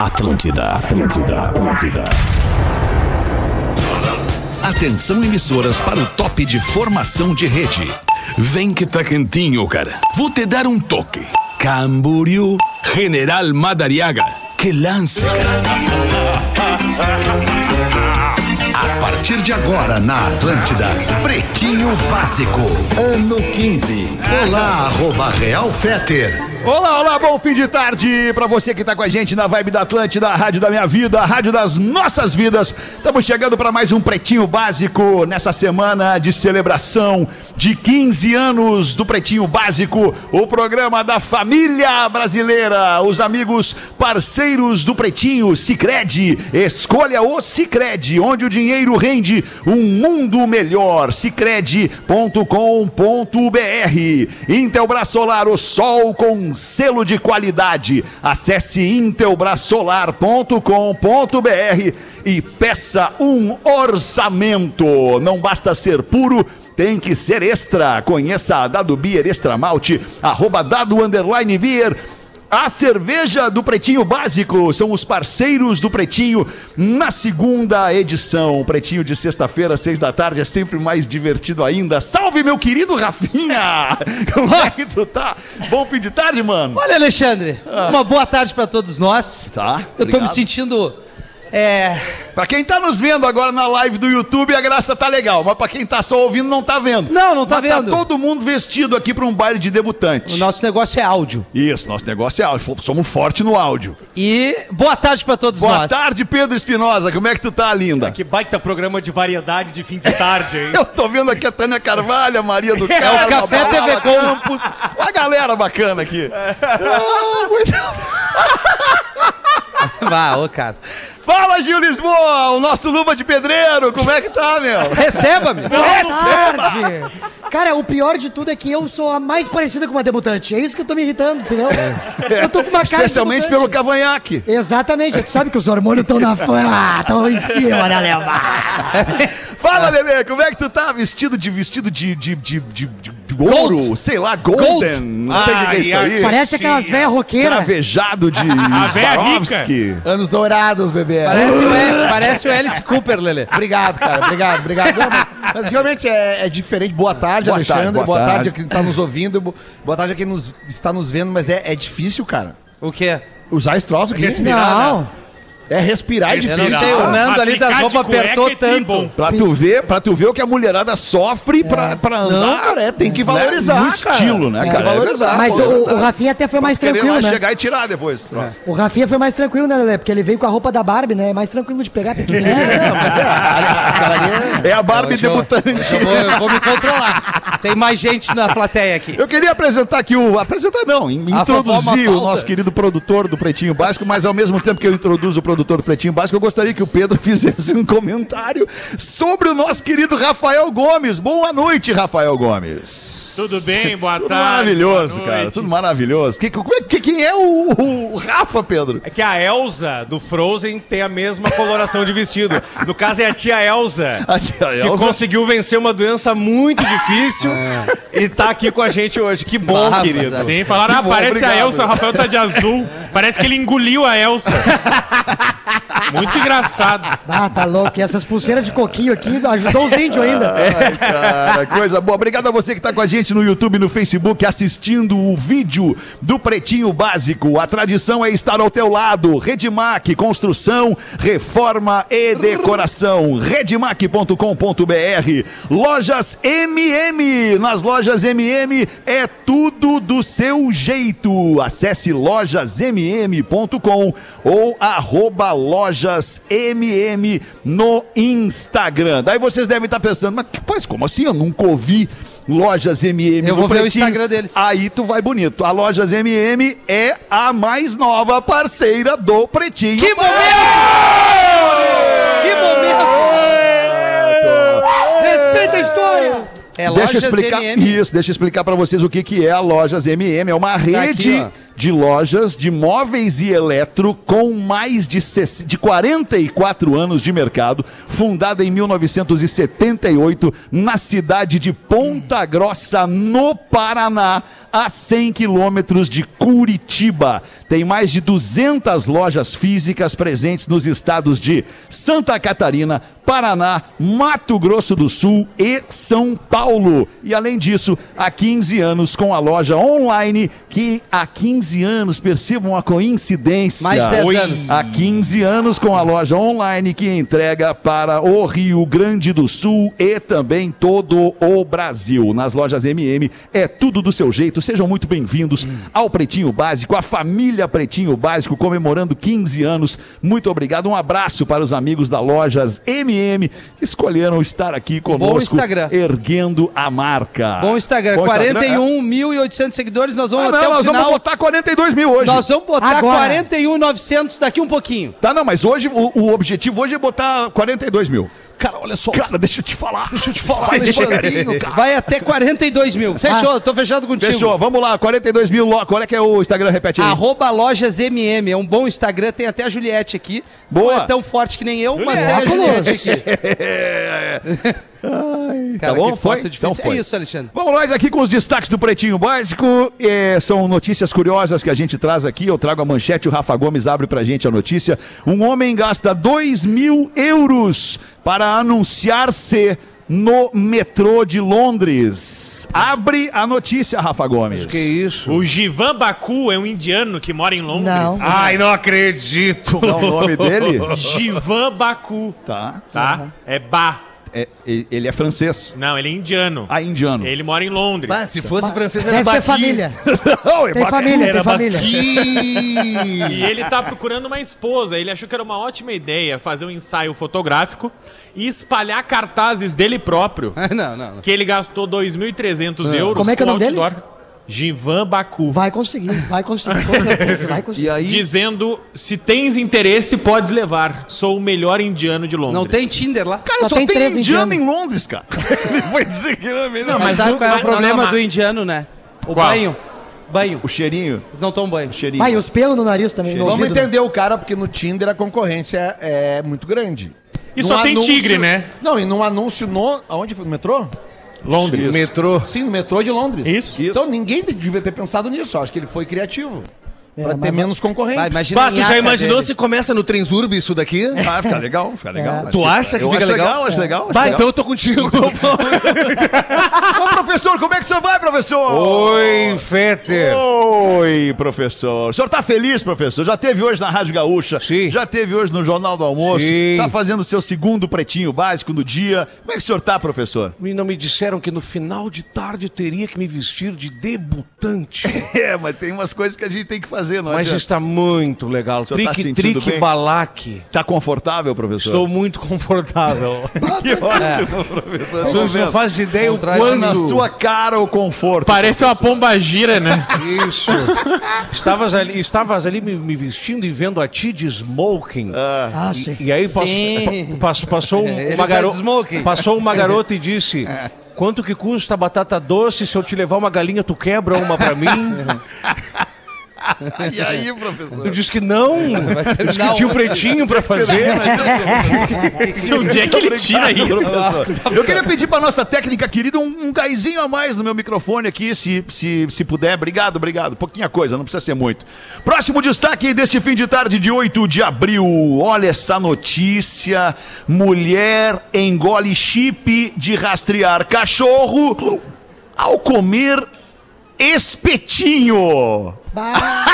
Atlântida, Atlântida, Atlântida. Atenção emissoras para o top de formação de rede. Vem que tá quentinho, cara. Vou te dar um toque. Camboriú, General Madariaga. Que lance, A partir de agora na Atlântida, Pretinho Básico, ano 15. Olá, arroba Real Feter. Olá, olá, bom fim de tarde pra você que tá com a gente na Vibe da Atlântida, a Rádio da Minha Vida, a Rádio das Nossas Vidas. Estamos chegando para mais um Pretinho Básico nessa semana de celebração de 15 anos do Pretinho Básico, o programa da família brasileira, os amigos parceiros do Pretinho, Sicredi, escolha o Sicredi, onde o dinheiro rende um mundo melhor. Sicredi.com.br. Intelbras Solar, o sol com selo de qualidade. Acesse intelbrasolar.com.br e peça um orçamento. Não basta ser puro, tem que ser extra. Conheça a Dado Beer Extra Malte, arroba Dado Underline Beer. A cerveja do Pretinho Básico são os parceiros do Pretinho na segunda edição. O Pretinho de sexta-feira, seis da tarde, é sempre mais divertido ainda. Salve, meu querido Rafinha! Como é que tu tá? Bom fim de tarde, mano. Olha, Alexandre, uma boa tarde pra todos nós. Tá, Eu tô me obrigado. sentindo. É. Pra quem tá nos vendo agora na live do YouTube, a graça tá legal. Mas pra quem tá só ouvindo, não tá vendo. Não, não tá Mas vendo. Tá todo mundo vestido aqui pra um baile de debutante. O nosso negócio é áudio. Isso, nosso negócio é áudio. Somos forte no áudio. E boa tarde pra todos Boa nós. tarde, Pedro Espinosa. Como é que tu tá, linda? Que baita programa de variedade de fim de tarde, hein? Eu tô vendo aqui a Tânia Carvalho, a Maria do É Carmo, o Café TV Com. Campos. Uma galera bacana aqui. Ah, muito- Vá, ô, cara. Fala, Gil Lisboa, o nosso luva de pedreiro. Como é que tá, meu? Receba-me. tarde! Cara, o pior de tudo é que eu sou a mais parecida com uma debutante. É isso que eu tô me irritando, entendeu? Eu tô com uma cara de Especialmente pelo cavanhaque. Exatamente, tu sabe que os hormônios estão na fã, estão em cima, né, Lema? Fala, Lelê, como é que tu tá? Vestido de vestido de, de, de, de, de ouro, Gold. sei lá, golden. Não sei o que que é isso aí. Parece aquelas velhas roqueiras. Cravejado de véia Swarovski. Anos dourados, bebê. Parece o, El- parece o Alice Cooper, Lelê. Obrigado, cara. Obrigado, obrigado. Não, mas, mas realmente é, é diferente. Boa tarde, Boa Alexandre. tarde, boa boa tarde, tarde. a quem está nos ouvindo. bo- Boa tarde a quem nos, está nos vendo. Mas é, é difícil, cara. O quê? Usar esse troço aqui. Não, É respirar e Eu não difícil. sei, o Nando ali das roupas cueca apertou é tanto. Pra tu ver, pra tu ver o que a mulherada sofre pra, pra andar. Não, cara, é, tem que valorizar, né, No cara. estilo, né, Tem que cara? valorizar. mas pô, é o, o. Rafinha até foi mais tranquilo, né? chegar e tirar depois. troço. O Rafinha foi mais tranquilo, né, Lelê? Porque ele veio com a roupa da Barbie, né? É mais tranquilo de pegar pequenininho. É a Barbie eu- debutante. Eu vou, eu vou me controlar. Tem mais gente na plateia aqui. Eu queria apresentar aqui o. Apresentar não, introduzir o nosso querido produtor do Pretinho Básico, mas ao mesmo tempo que eu introduzo o produtor do Pretinho Básico, eu gostaria que o Pedro fizesse um comentário sobre o nosso querido Rafael Gomes. Boa noite, Rafael Gomes. Tudo bem? Boa Tudo tarde. maravilhoso, boa cara. Tudo maravilhoso. Que, que- que- quem é o, o Rafa, Pedro? É que a Elsa do Frozen tem a mesma coloração de vestido. No caso, é a tia Elsa. A tia Que Elsa. conseguiu vencer uma doença muito difícil e tá aqui com a gente hoje. Que bom, querido. Sim, falaram, Que ah, bom, parece obrigado. a Elsa, o Rafael tá de azul. Parece que ele engoliu a Elsa. ha ha ha Muito engraçado. Ah, tá louco. E essas pulseiras de coquinho aqui ajudou os índios ainda. Ai, cara, coisa boa. Obrigado a você que está com a gente no YouTube e no Facebook assistindo o vídeo do Pretinho Básico. A tradição é estar ao teu lado. Redmac, construção, reforma e decoração. Redmac.com.br. Lojas MM. Nas lojas MM é tudo do seu jeito. Acesse lojasmm.com ou arroba lojasmm no Instagram. Daí vocês devem estar pensando, mas pois, como assim? Eu nunca ouvi Lojas MM Eu vou ver o Pretinho." Instagram deles. Aí tu vai bonito. A Lojas MM é a mais nova parceira do Pretinho. Que momento! Que momento! Respeita a história! É Deixa lojas explicar MM. isso, deixa eu explicar para vocês o que, que é a Lojas MM. É uma rede Tá aqui, de lojas de móveis e eletro com mais de, 60 de 44 anos de mercado, fundada em 1978 na cidade de Ponta Grossa, no Paraná. A 100 quilômetros de Curitiba. Tem mais de 200 lojas físicas presentes nos estados de Santa Catarina, Paraná, Mato Grosso do Sul e São Paulo. E além disso, há 15 anos com a loja online, que há 15 anos, percebam a coincidência. Mais de 10 Oi. anos. Há 15 anos com a loja online que entrega para o Rio Grande do Sul e também todo o Brasil. Nas lojas MM é tudo do seu jeito. Sejam muito bem-vindos ao Pretinho Básico, a família Pretinho Básico comemorando 15 anos. Muito obrigado. Um abraço para os amigos da lojas MM que escolheram estar aqui conosco, Instagram. erguendo a marca. Bom Instagram, Bom Instagram, é. 41.800 seguidores. Nós vamos Ah, até não, o nós final. vamos botar 42 mil hoje. Nós vamos botar Agora. 41.900 daqui um pouquinho. Tá, não, mas hoje o, o objetivo hoje é botar 42 mil. Cara, olha só. Cara, deixa eu te falar. Deixa eu te falar. Vai, deixa devagarinho, cara. Vai até 42 mil. Fechou, tô fechado contigo. Fechou, vamos lá, 42 mil. lo- Qual é que é o Instagram? Repete aí. Arroba lojas MM, é um bom Instagram, tem até a Juliette aqui. Boa. Não é tão forte que nem eu, mas tem a Juliette aqui. Cara, tá bom? que Foi? Então foi. É isso, Alexandre. Vamos nós aqui com os destaques do Pretinho Básico. É, são notícias curiosas que a gente traz aqui. Eu trago a manchete, o Rafa Gomes abre pra gente a notícia. Um homem gasta 2 mil euros para anunciar-se no metrô de Londres. Abre a notícia, Rafa Gomes. Que isso? O Givan Baku é um indiano que mora em Londres. Não. Ai, não acredito. Qual é o nome dele? Givan Baku, Tá. tá? É Ba. É, ele é francês. Não, ele é indiano. Ah, indiano. Ele mora em Londres. Ah, se fosse francês, era Deve ter família. Não, é Tem família, Era tem família. E ele tá procurando uma esposa. Ele achou que era uma ótima ideia fazer um ensaio fotográfico e espalhar cartazes dele próprio. Não, não. não. Que ele gastou 2.300 euros Como é que é o nome dele? Givan Baku. Vai conseguir, vai conseguir, com certeza, vai conseguir. E aí, Dizendo, se tens interesse, podes levar. Sou o melhor indiano de Londres. Não tem Tinder lá? Cara, Só só, tem tem, indiano indianos. em Londres, cara. ele foi dizer que não é melhor. Não, mas sabe qual é o não, problema não, do indiano, né? O Qual? banho. Banho. O cheirinho. Eles não tomam banho. O cheirinho. Vai, os pelos no nariz também, no Vamos ouvido, né? entender o cara, porque no Tinder a concorrência é muito grande. E só tem tigre, né? Não, e num anúncio no. Aonde foi? No metrô? Londres. metrô. Sim, no metrô de Londres. Isso. Então ninguém devia ter pensado nisso. Acho que ele foi criativo. É, pra ter menos concorrentes. Vai, imagina Bah, tu já imaginou dele. se começa no Transurb isso daqui? Ah, fica legal, fica legal. É. Tu acha que eu fica acho legal? Acho legal, acho Bah, legal. então eu tô contigo. Ô, professor, como é que o senhor vai, professor? Oi, Fetter. Oi, professor. O senhor tá feliz, professor? Já teve hoje na Rádio Gaúcha? Sim. Já teve hoje no Jornal do Almoço? Sim. Tá fazendo o seu segundo pretinho básico no dia. Como é que o senhor tá, professor? E não me disseram que no final de tarde eu teria que me vestir de debutante. É, mas tem umas coisas que a gente tem que fazer, não Mas adianta. está muito legal. senhor tá bem? balaque. Tá confortável, professor? Estou muito confortável. Que ótimo, professor. Você não faz ideia o Tá quanto... na sua cara o conforto. Parece uma pomba gira, né? Isso. estavas ali, estavas ali me, me vestindo e vendo a ti de smoking. Ah, E- sim. E, aí pass- Sim. pass- passou um- Ele uma tá garota. Passou uma garota e disse: Quanto que custa a batata doce? Se eu te levar uma galinha, tu quebra uma pra mim? E aí, professor? Eu disse que não. Eu disse que Não. tinha um pretinho pra fazer. De onde é que ele tira isso? Professor. Eu queria pedir para nossa técnica querida um, um gásinho a mais no meu microfone aqui, se, se, se puder. Obrigado, obrigado. Pouquinha coisa, não precisa ser muito. Próximo destaque deste fim de tarde de 8 de abril. Olha essa notícia: mulher engole chip de rastrear cachorro ao comer espetinho. Bah,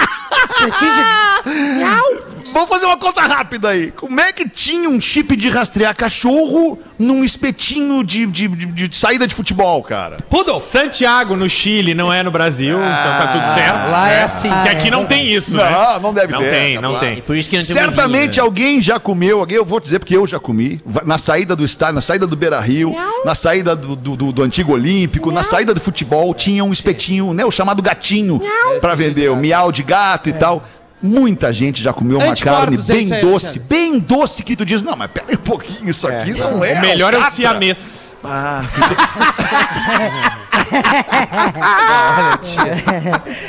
espetinho de... Vamos fazer uma conta rápida aí. Como é que tinha um chip de rastrear cachorro num espetinho de, de, de- de saída de futebol, cara? Poodle. Santiago, no Chile, não é no Brasil, então tá tudo certo. Lá é assim. Porque aqui não tem isso, né? Não, não deve Não ter. tem, não tem. Por isso que não tem Certamente vinho, né? alguém já comeu, alguém, eu vou dizer porque eu já comi, na saída do estádio, na saída do Beira Rio, na saída do, do, do- do antigo Olímpico, na saída do futebol, tinha um espetinho, né? O chamado gatinho pra vender, o miau de gato e tal. Muita gente já comeu uma carne é bem aí, doce, bem doce que tu diz, não, mas pera aí um pouquinho, isso aqui não é. O melhor é o alcatra." siamês.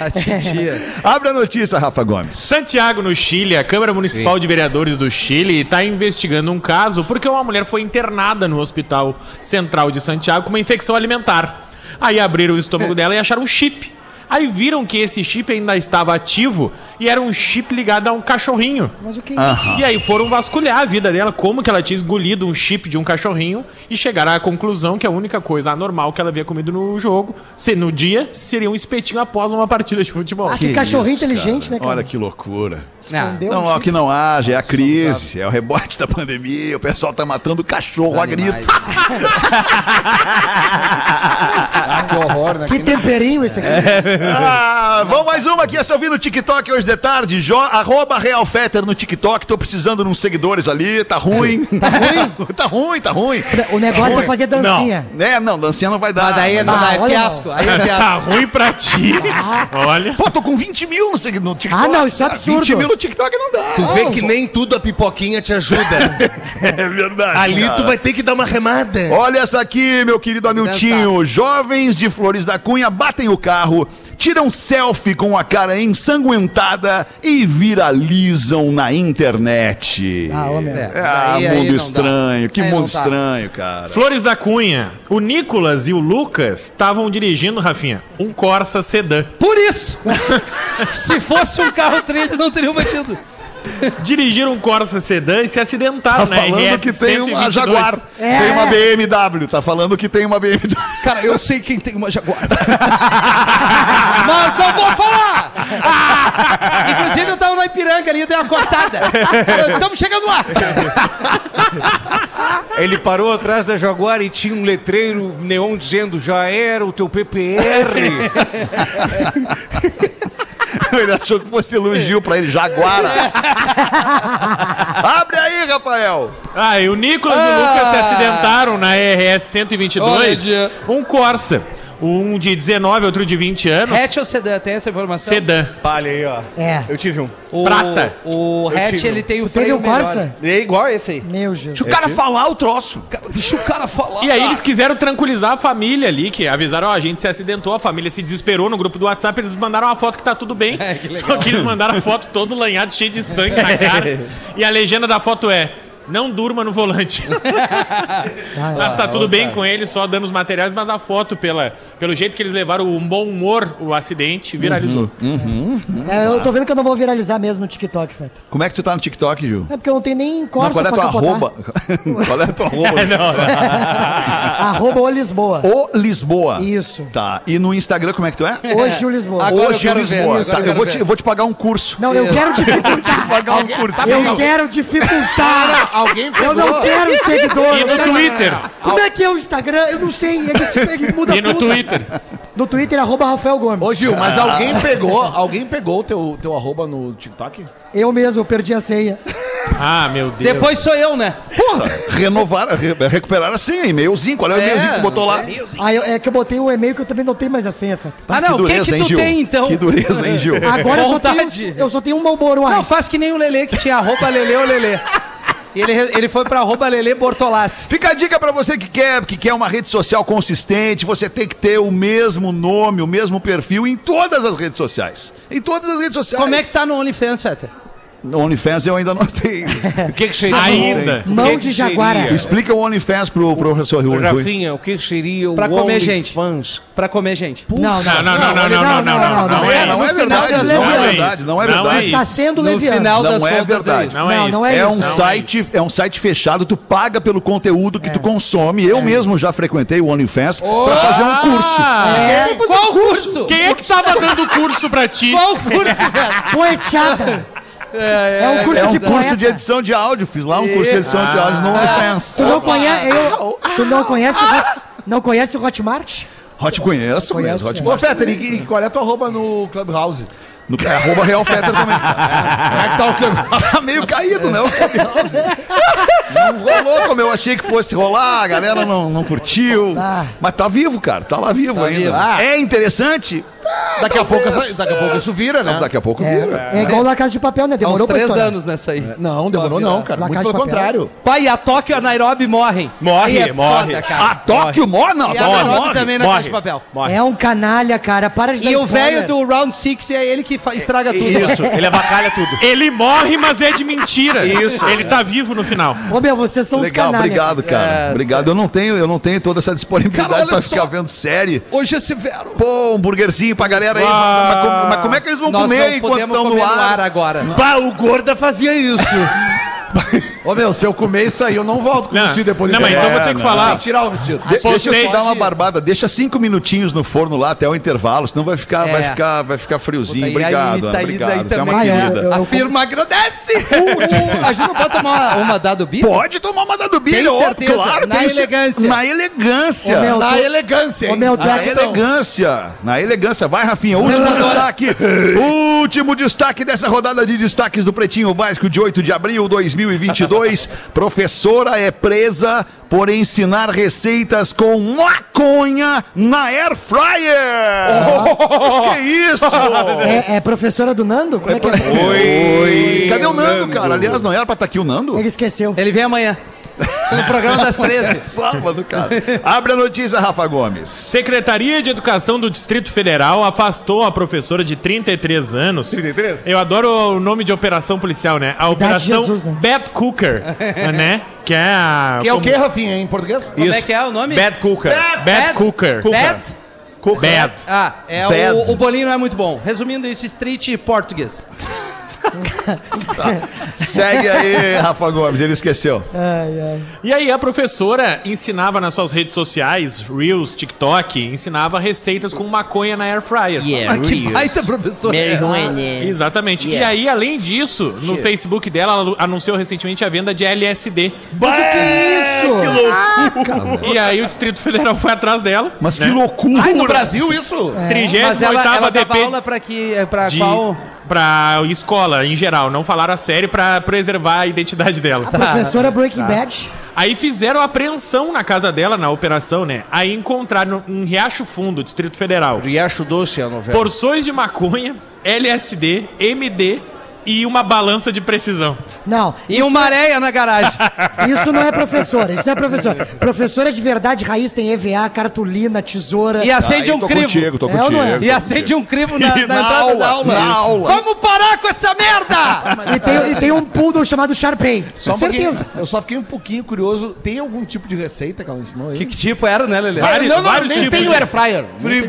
A titia. Abre a notícia, Rafa Gomes. Santiago, no Chile, a Câmara Municipal de Vereadores do Chile está investigando um caso porque uma mulher foi internada no Hospital Central de Santiago com uma infecção alimentar. Aí abriram o estômago dela e acharam um chip. Aí viram que esse chip ainda estava ativo e era um chip ligado a um cachorrinho. Mas o que é isso? E aí foram vasculhar a vida dela, como que ela tinha engolido um chip de um cachorrinho e chegaram à conclusão que a única coisa anormal que ela havia comido no jogo, se no dia, seria um espetinho após uma partida de futebol. Ah, que cachorrinho inteligente, né, cara? Olha que loucura. Escondeu Não, um chip. que não haja, é a crise, é o rebote da pandemia, o pessoal tá matando o cachorro a grito. Que horror, né? Que temperinho esse aqui. Ah, vamos mais uma aqui, essa eu vi no TikTok hoje de tarde, jo, arroba Real Fetter no TikTok, tô precisando de uns seguidores ali, tá ruim. Tá ruim? tá ruim, tá ruim. O negócio é fazer dancinha. É, não, dancinha não vai dar. Mas daí não Ah, dá, é fiasco. Aí é Tá fiasco. ruim pra ti. Olha. Pô, tô com 20 mil no, no TikTok. Ah, não, isso é absurdo. 20 mil no TikTok não dá. Tu vê que nem tudo a pipoquinha te ajuda. É verdade. Ali cara. tu vai ter que dar uma remada. Olha essa aqui, meu querido Amiltinho. Jovens de Flores da Cunha batem o carro, tiram selfie com a cara ensanguentada e viralizam na internet. Ah, meu. É. Ah, Daí- mundo não dá. estranho, que Aí mundo estranho, cara. Flores da Cunha. O Nicolas e o Lucas estavam dirigindo, Rafinha, um Corsa sedã. Por isso! Se fosse um carro trilho, não teriam batido. Dirigiram um Corsa sedã e se acidentaram Tá na falando RS que tem uma 122. Jaguar, É. tem uma BMW, tá falando que tem uma BMW. Cara, eu sei quem tem uma Jaguar. Mas não vou falar! Inclusive, eu tava na Ipiranga ali, eu dei uma cortada. Estamos chegando lá. Ele parou atrás da Jaguar e tinha um letreiro neon dizendo já era o teu PPR. Ele achou que fosse elogio pra ele, Jaguara. Abre aí, Rafael. Ah, e o Nicolas e o Lucas se acidentaram na RS 122. Olha, Um Corsa. Um de 19, outro de 20 anos. Hatch ou sedã? Tem essa informação? Sedã. Olha aí, ó. É. Eu tive um. O, Prata. O hatch, tive. ele tem o teve freio um melhor. Corsa? É igual esse aí. Meu Jesus. Deixa o cara falar o troço. Cara, Deixa o cara falar. E aí eles quiseram tranquilizar a família ali, que avisaram, ó, a gente se acidentou, a família se desesperou no grupo do WhatsApp, eles mandaram uma foto que tá tudo bem. Só que eles mandaram a foto todo lanhado, cheio de sangue na cara. e a legenda da foto é. Não durma no volante. mas tá tudo bem com eles, só dando os materiais, mas a foto, pela, pelo jeito que eles levaram um bom humor, o acidente, viralizou. É, eu tô vendo que eu não vou viralizar mesmo no TikTok, Feta. Como é que tu tá no TikTok, Gil? É porque eu não tenho nem Não, Corsa qual é a pra tua capotar. arroba? qual é a tua arroba? Arroba o Lisboa. O Lisboa. Isso. Tá. E no Instagram, como é que tu é? Hoje o Lisboa. Agora Hoje o ver, Lisboa. Tá, eu vou te, eu vou te pagar um curso. Não, eu quero dificultar. Pagar um curso. Eu quero dificultar. Alguém Eu não quero seguidor. E no Twitter? Como é que é o Instagram? Eu não sei. Ele, ele muda E no tudo. Twitter? No Twitter, arroba Rafael Gomes. Ô, Gil, mas alguém pegou, alguém pegou o teu, teu arroba no TikTok? Eu mesmo, eu perdi a senha. Ah, meu Deus. Depois sou eu, né? Porra, renovar, re- recuperar a senha, e-mailzinho. Qual é o É, e-mailzinho que botou lá? Ah, eu- é que eu botei o e-mail que eu também não tenho mais a senha, Feta. Ah, não, o que que tu tem, então? Que dureza, hein, Gil? Agora eu só, tenho, eu só tenho um Malboro Não, faz que nem o Lelê, que tinha arroba Lelê ou Lelê. E ele, ele foi pra arroba Lelê Bortolassi. Fica a dica pra você que quer, que quer uma rede social consistente, você tem que ter o mesmo nome, o mesmo perfil em todas as redes sociais. Em todas as redes sociais. Como é que tá no OnlyFans, Feta? O OnlyFans eu ainda não tenho. O que, é que seria? Ainda. É Mão que de que jaguara. Explica o OnlyFans pro professor Rui. Rafinha, o que é seria o pra comer gente. Pra comer gente. Não, não, não, não, não, não, não, não. Não é, não é verdade. Não é verdade. Não é verdade. Está sendo leviano. não é verdade. Não, é, não tá é um site, fechado. Tu paga pelo conteúdo que tu consome. Eu mesmo já frequentei o OnlyFans pra fazer um curso. Qual curso? Quem é que tava dando curso pra ti? Qual curso? Poetada poeteada. É, um curso É um de curso poeta. de edição de áudio. Fiz lá um curso de edição de áudio no OnlyFans. Tu não conhece, eu, tu não conhece, o não conhece o Hotmart? Hot conheço, Conheço, é. Ô, Fetter, e, e qual é a tua arroba no Clubhouse? No, é, arroba Real Fetter também. Como é que tá o Clubhouse? Tá meio caído, né? O Clubhouse. Não rolou como eu achei que fosse rolar, a galera não, não curtiu. Ah. Mas tá vivo, cara. Tá lá vivo ainda. vivo. Ah. É interessante? Daqui a, pouco, essa- daqui a pouco isso vira, né? Daqui a pouco vira. É, é igual na Casa de Papel, né? Há uns Demorou pra três estourar. anos nessa aí. Não, demorou não, cara. La Muito Casa pelo de Papel. contrário. Pai, a Tóquio e a Nairobi morrem. Morre, Aí é morre. Foda, A cara. Tóquio morre? Não, E a a Tóquio Nairobi morre. também na morre. Casa de Papel. É um canalha, cara. Para de dar E o spoiler. velho do Round Six é ele que fa- estraga tudo. Isso, ele avacalha tudo. Ele morre, mas é de mentira. Isso. Ele tá vivo no final. Ô, meu, vocês são Legal, canalha. obrigado, cara. É, obrigado. Eu não tenho, eu não tenho toda essa disponibilidade Cara, olha pra só. ficar vendo série. Hoje é severo. Pô, um burgerzinho aí pra galera aí. Mas, como- mas como é que eles vão Nós comer não enquanto podemos estão no ar? agora. Bah, o Gorda fazia isso. Ô meu, se eu comer isso aí, eu não volto com o vestido depois não, do mas então eu vou ter que Tem falar. que tirar o vestido. De- deixa eu te dar uma barbada, deixa cinco minutinhos no forno lá até o intervalo, senão vai ficar, É. vai ficar, vai ficar friozinho. Puta, e aí, obrigado, tá Ana, aí, obrigado. Você é uma também. Ah, eu- querida. eu- A firma agradece. Uh, a gente não pode tomar uma dado bico? Pode tomar uma da do Tem certeza, claro. na tem cer- elegância. Na elegância. Ô, meu, Na tu- elegância, Ô, hein? meu, tu é Na que- elegância, na elegância. Vai, Rafinha, último destaque. último destaque dessa rodada de destaques do Pretinho Básico de 8 de abril de 2022. Professora é presa por ensinar receitas com maconha na Air Fryer. Mas que isso? É, é professora do Nando? Como é que é? Oi. Cadê o Nando, cara? Aliás, não era pra estar aqui o Nando? Ele esqueceu. Ele vem amanhã. No programa das 13. Sábado, cara. Abre a notícia, Rafa Gomes. Secretaria de Educação do Distrito Federal afastou a professora de 33 anos. 33? Eu adoro o nome de operação policial, né? A Operação Jesus, né? Bad Cooker, né? Que é a... Que é o como- quê, Rafinha, em português? Como é que é o nome? Bad Cooker. Bad, Cooker. Bad? Bad. Ah, é Bad. o, o bolinho não é muito bom. Resumindo isso, street português. Segue aí, Rafa Gomes, ele esqueceu. Ai, ai. E aí a professora ensinava nas suas redes sociais, Reels, TikTok, ensinava receitas com maconha na Air Fryer. Ah, que baita professor. Exatamente. E aí, além disso, no Facebook dela, ela anunciou recentemente a venda de LSD. Isso! E aí o Distrito Federal foi atrás dela. Mas que loucura! Ai, no Brasil, isso? É. 38 Mas ela, ela dava DP aula pra que... Pra de, qual... pra escola, em geral. Não falaram a sério pra preservar a identidade dela. Professora Breaking Bad. Aí fizeram apreensão na casa dela, na operação, né? Aí encontraram em Riacho Fundo, Distrito Federal, Riacho Doce é a novela. porções de maconha, LSD, MD e uma balança de precisão. Não. E uma areia na garagem. Isso não é professora, isso não é professora. Professora de verdade raiz tem EVA, cartolina, tesoura. E acende Aí, um tô crivo. contigo, tô É é? contigo. E acende um crivo na, na na entrada aula, da aula. na aula. Vamos parar com essa merda! E tem, e tem um poodle chamado Sharpei. Só um Certeza. pouquinho. Eu só fiquei um pouquinho curioso. Tem algum tipo de receita que ela ensinou aí? que, que tipo era, né, Lelê? Vários- não, não, vários nem tipos tem de- o air fryer. Free.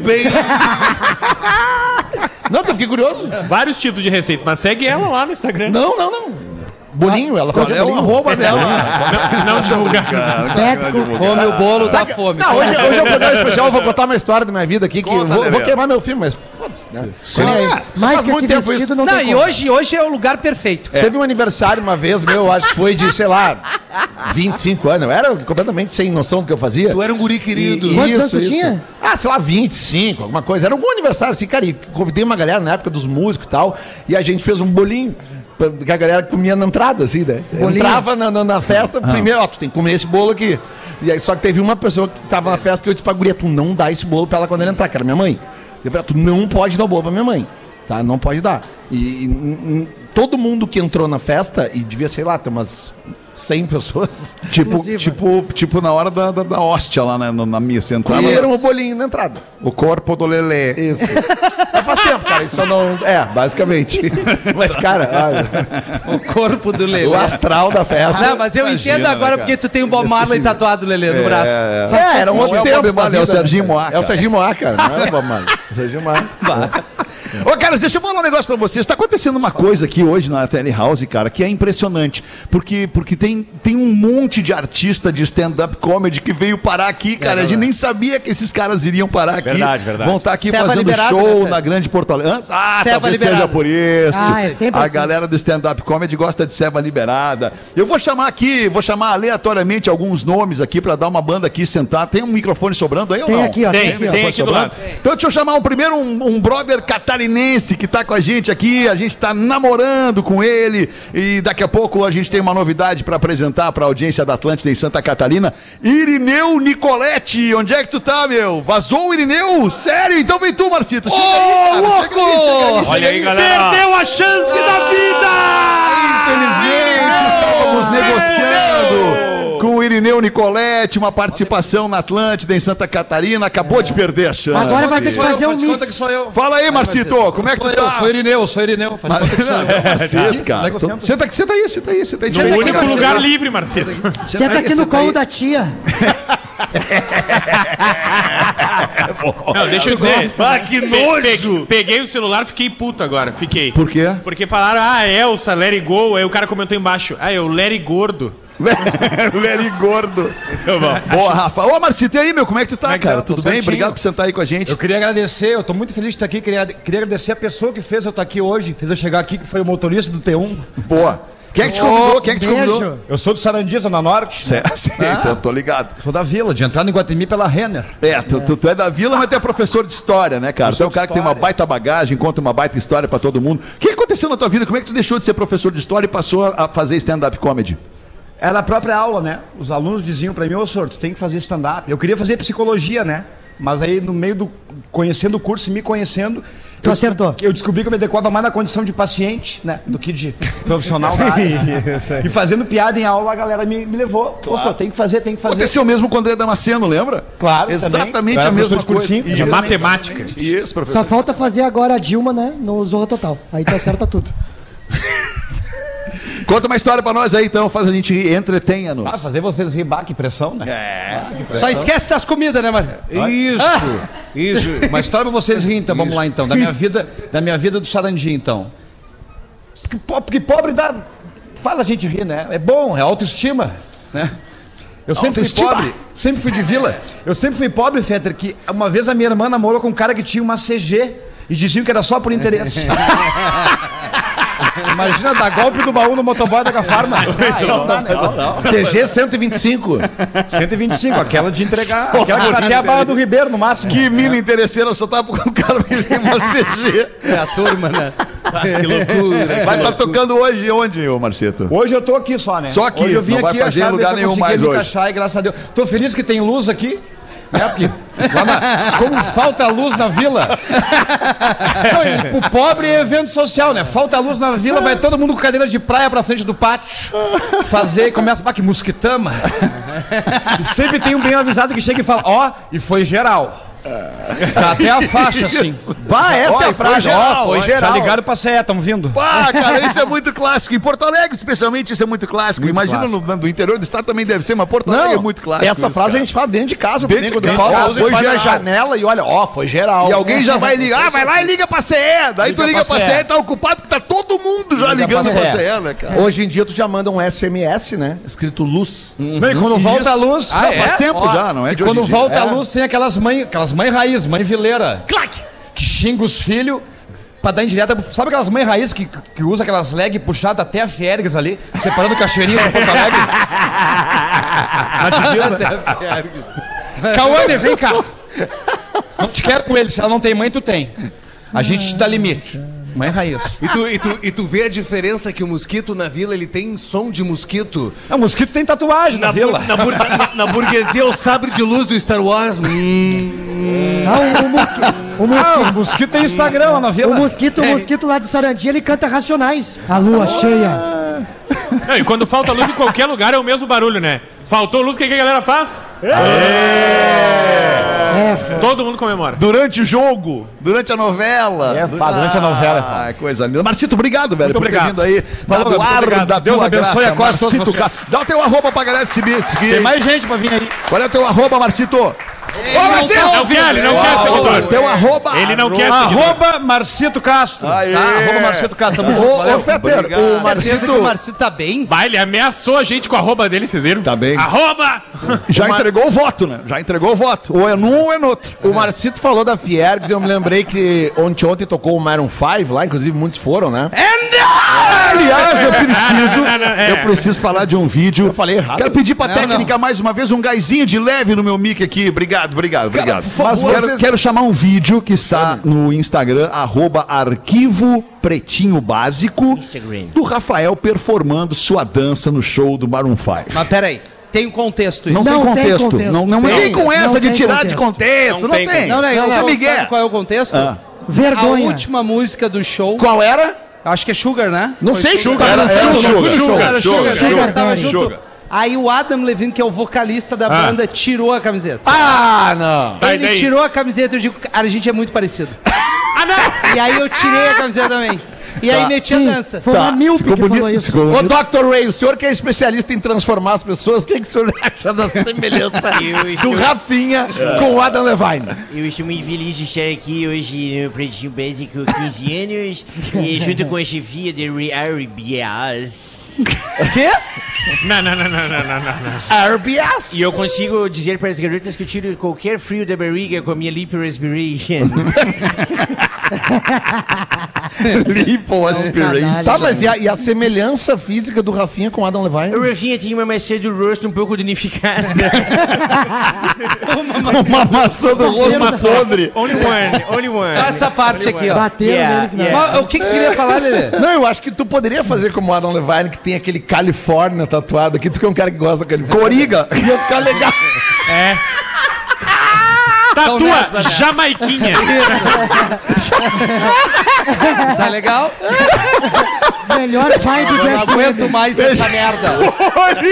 Não, que eu fiquei curioso. Vários tipos de receitas, mas segue ela lá no Instagram. Não, não, não. Bolinho, ela faz É o arroba dela. Não, não divulgar. Cook. Come o bolo da fome. Não, hoje, hoje é um programa especial, eu vou contar uma história da minha vida aqui que eu Conta, vou, eu vou Lelê. queimar meu filme, mas foda-se, né? Mais, mais faz que muito tempo isso. não, Não, tem e como. hoje, hoje é o lugar perfeito. Teve um aniversário uma vez meu, acho que foi de, sei lá, 25 anos. Eu era completamente sem noção do que eu fazia. Tu era um guri querido. E- Quantos isso, anos tu isso. tinha? Ah, sei lá, 25, alguma coisa. Era algum aniversário, assim, cara. E convidei uma galera na época dos músicos e tal. E a gente fez um bolinho. Que a galera comia na entrada, assim, né? Bolinho? Entrava na, na, na festa, primeiro, ó, tu tem que comer esse bolo aqui. E aí, só que teve uma pessoa que tava na festa que eu disse pra guria, tu não dá esse bolo pra ela quando ela entrar, que era minha mãe. Eu falei, tu não pode dar bolo pra minha mãe, tá? Não pode dar. E, e, todo mundo que entrou na festa, e devia, sei lá, ter umas 100 pessoas, Tipo, tipo, tipo na hora da, da, da hóstia lá né, no- na missa. Entrava comeram o bolinho na entrada. o corpo do Lelê. Isso. Mas faz tempo, cara. Isso não. É, basicamente. Mas, cara, O corpo do Lelê. olha, o astral da festa. Não, mas eu Imagina, entendo agora né, porque tu tem um Bob Marley tatuado, Lelê, no braço. É, era um outro Não é o tempo. Bob Marley, é o Serginho Moá, É o cara. Serginho Moá, cara. Não é o Bob Marley. O Serginho Moá. Ô, caras, deixa eu falar um negócio pra vocês. Tá acontecendo uma coisa aqui hoje na Telehouse, cara, que é impressionante. Porque, porque tem, tem um monte de artista de stand-up comedy que veio parar aqui, cara. a gente nem sabia que esses caras iriam parar aqui. Verdade, verdade. Vão estar aqui Ceva fazendo liberado, show né, na Grande Porto Alegre. Ah, Ceva talvez liberado. seja por isso. Ah, é sempre a assim. galera do stand-up comedy gosta de ceva liberada. Eu vou chamar aqui, vou chamar aleatoriamente alguns nomes aqui pra dar uma banda aqui sentar. Tem um microfone sobrando aí ou Tem não? aqui, ó. Tem, Tem aqui, ó. tem aqui do lado. Então deixa eu chamar um, primeiro um, um brother catarinense que tá com a gente aqui. A gente tá namorando com ele e daqui a pouco a gente tem uma novidade pra apresentar pra audiência da Atlântida em Santa Catarina. Irineu Nicoletti, onde é que tu tá, meu? Vazou o Irineu? Sério? Então vem tu, Marcito. Chega aí, cara. louco! Chega aí, chega aí, Olha aí, galera. Perdeu a chance da vida! Infelizmente, estávamos negociando com o Irineu Nicoletti, uma participação na Atlântida em Santa Catarina. Acabou de perder a chance. Agora vai ter que fazer um mix. Fala aí, Marcito, como é que tu Sou eu, tá? sou Irineu, sou Irineu. Faz conta que sou eu. Marcito, cara. Senta, senta aí, senta aí, senta aí. No aqui, único lugar livre, Marcito. Senta aqui no colo da tia. Não, deixa eu dizer. Ah, que nojo! pe- Peguei o celular, fiquei puto agora. Fiquei. Por quê? Porque falaram, ah, Elsa, it go. Aí o cara comentou embaixo, ah, eu it gordo. Very gordo. Tá bom. Boa, Rafa. Ô, Marcito, e aí, meu? Como é que tu tá, Como é que cara? tá? Tudo Tô bem? certinho. Obrigado por sentar aí com a gente. Eu queria agradecer, eu tô muito feliz de estar aqui. Queria, queria agradecer a pessoa que fez eu estar aqui hoje, fez eu chegar aqui, que foi o motorista do T1. Boa. Quem é que te convidou? Quem é que te convidou? Beijo. Eu sou do Sarandia, Zona Norte. Certo, então, tô ligado. Sou da Vila, de entrar no Guatemi pela Renner. É, tu, tu- tu é da vila, mas tu é professor de história, né, cara? Tu é um cara que tem uma baita bagagem, conta uma baita história pra todo mundo. O que aconteceu na tua vida? Como é que tu deixou de ser professor de história e passou a fazer stand-up comedy? Era a própria aula, né? Os alunos diziam pra mim, ô senhor, tu tem que fazer stand-up. Eu queria fazer psicologia, né? Mas aí, no meio do. conhecendo o curso e me conhecendo. Tu eu- acertou. Eu descobri que eu me adequava mais na condição de paciente, né? Do que de profissional da área. e fazendo piada em aula, a galera me, me levou. Ô, senhor, tem que fazer, tem que fazer. Aconteceu mesmo com o André Damasceno, lembra? Claro, Exatamente também. Eu a mesma coisa. cursinho. De matemática. Isso, Só professor. falta fazer agora a Dilma, né? No Zorra Total. Aí tu acerta tudo. Conta uma história pra nós aí, então. Faz a gente rir, entretenha-nos. Ah, fazer vocês rir, bah, que pressão, né? É. Só esquece das comidas, né, Mário? Isso, isso. Uma história pra vocês rirem, então. Vamos lá, então. Da minha vida, da minha vida do Sarandi, então. Porque, po- porque pobre dá, faz a gente rir, né? É bom, é autoestima, né? Eu sempre fui Autoestima. pobre, sempre fui de vila. Eu sempre fui pobre, Fetter, que uma vez a minha irmã namorou com um cara que tinha uma CG e diziam que era só por interesse. Imagina dar golpe do baú no motoboy da Gafarma. Não, dá, né? CG 125. 125, aquela de entregar, aquela que tá até a barra do Ribeiro no máximo. Que mina interesseira, eu só tava com o cara que tem uma CG. É a turma, né? Que loucura. Vai estar tocando hoje onde, ô Marcito? Hoje eu tô aqui só, né? Só aqui, Hoje eu vim não vai aqui fazer achar, ver lugar nenhum mais me hoje. encaixar e graças a Deus. Tô feliz que tem luz aqui. Né? Porque como falta luz na vila. Não, o pobre é evento social, né? Falta luz na vila, vai todo mundo com cadeira de praia pra frente do pátio. Fazer, começa, ah, que mosquitama. E sempre tem um bem avisado que chega e fala, ó, e foi geral. Tá até a faixa, assim. Bah, essa é a foi frase. geral, Ó, foi geral. já Já ligaram pra CE, tamo vindo. Ah, cara, isso é muito clássico. Em Porto Alegre, especialmente, isso é muito clássico. Imagina No, no interior do estado também deve ser, mas Porto Alegre é muito clássico. Essa isso, frase cara. a gente fala dentro de casa Dentro também. de Quando casa, fala, foi vai na geral. janela e olha, ó, foi geral. E alguém já vai ligar, ah, vai lá e liga pra CE. Daí tu liga Liga pra pra CE CE. e tá ocupado, porque tá todo mundo já Liga ligando pra pra CE. CE, né, cara? Hoje em dia tu já manda um SMS, né? Escrito luz. Não, e quando volta a luz. Ah, faz tempo Ó, já, não é E quando volta a É. luz, tem aquelas mães aquelas mãe raiz, mãe vileira. Clac! Que xinga os filhos pra dar indireta. Sabe aquelas mães raiz que, que usa aquelas leg puxadas até a Fiergues ali, separando o cachoeirinho do Porto Alegre? Na divisa. Cauane, vem cá. Não te quero com ele. Se ela não tem mãe, tu tem. A gente te dá limite. Mãe raiz. E tu, e, tu, e tu vê a diferença que o mosquito na vila ele tem som de mosquito. É, o mosquito tem tatuagem na, Na, vila. bur- na, bur- na- na burguesia, o sabre de luz do Star Wars. Hum. Ah, o, o mosquito. O Ah, mosquito. o mosquito tem Instagram lá na O vila. mosquito, o mosquito lá do Sarandi, ele canta Racionais. A lua cheia. Não, e quando falta luz em qualquer lugar é o mesmo barulho, né? Faltou luz, o que, que a galera faz? É, Todo mundo comemora. Durante o jogo, durante a novela. É, pá, durante a novela, é foda. Ah, coisa linda. Marcito, obrigado, velho, Muito por ter obrigado. vindo aí. Muito ar obrigado. da Deus abençoe graça, a quase todos Marcito. Ca- Dá o teu arroba pra galera te seguir. Tem mais gente pra vir aí. Qual é o teu arroba, Marcito? Não quer, ele não quer seguidor. Teu arroba. Ele não quer seguidor. Arroba Marcito Castro. Aê. Tá? Arroba Marcito Castro. Tamo junto. Ô, ô Obrigado. o que o Marcito... Marcito tá bem. Bah, ele ameaçou a gente com a arroba dele, vocês viram? Tá bem. Arroba! Já entregou o voto, né? Já entregou o voto. Ou é num ou é no outro. O Marcito falou da Fiergs, eu me lembrei que ontem, ontem tocou o Maroon 5 lá, inclusive muitos foram, né? Aliás, eu preciso, não, não, é. eu preciso falar de um vídeo. Eu falei errado. Quero pedir pra Não, técnica mais uma vez um gásinho de leve no meu mic aqui. Obrigado, obrigado, obrigado. favor, Mas quero, vocês- quero chamar um vídeo que está no Instagram, arroba arquivo pretinho básico, do Rafael performando sua dança no show do Maroon 5. Mas peraí, tem um contexto isso. Não, Não tem tem contexto. contexto. Não, não vem com Não essa de tem tirar de contexto. contexto. Não, Não tem tem. Não, não, é não, Miguel. sabe qual é o contexto? Ah. A Vergonha. última música do show, Qual era? Acho que é Sugar, né? Não Foi sei, Sugar. Era- Era, Sugar, Sugar, Sugar. Sugar, tava junto. Aí o Adam Levine, que é o vocalista da banda, tirou a camiseta. Ah, não. Ele daí? tirou a camiseta e eu digo, cara, a gente é muito parecido. Ah, não! E aí eu tirei a camiseta também. E aí metia Sim, dança. foi uma míope que falou isso. Ô, Dr. Ray, o senhor que é especialista em transformar as pessoas, o que, que o senhor acha da semelhança do Rafinha com o Adam Levine? Eu estou muito feliz de estar aqui hoje no Pretinho Básico 15 anos, e junto com a chefia de RBS. Quê? Não, não, não, não, não, não, não. RBS? E eu consigo dizer para as garotas que eu tiro qualquer frio da barriga com a minha lip respiration. Lipo aspiration. Tá, mas e a, e a semelhança física do Rafinha com o Adam O Levine? Rafinha tinha uma maçã do rosto um pouco danificada. Uma maçã do rosto podre. Only one, only one. Essa parte aqui, ó. Bateram Yeah, nele yeah. Mas o que, que tu queria falar, Lelê? Não, eu acho que tu poderia fazer como o Adam Levine, que tem aquele Califórnia tatuado aqui. Tu que é um cara que gosta da Califórnia. Coriga. Ia ficar legal. Tatua nessa, né? Jamaiquinha. Tá legal? Melhor vibe Eu do não aguento mais essa merda.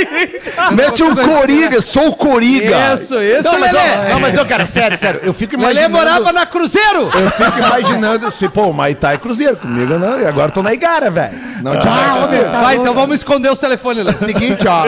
Mete um Coriga, sou o Coriga. Isso, isso, Não, mas, Lelê. eu, não, mas eu, cara, sério, sério. Eu fico Lelê imaginando... morava na Cruzeiro. Eu fico imaginando, assim, pô, o Maitai Cruzeiro comigo, não, e agora tô na Igara, velho. Não tinha Ah, ô, meu, tá Vai, então vamos esconder os telefones, Lelê. Seguinte, ó.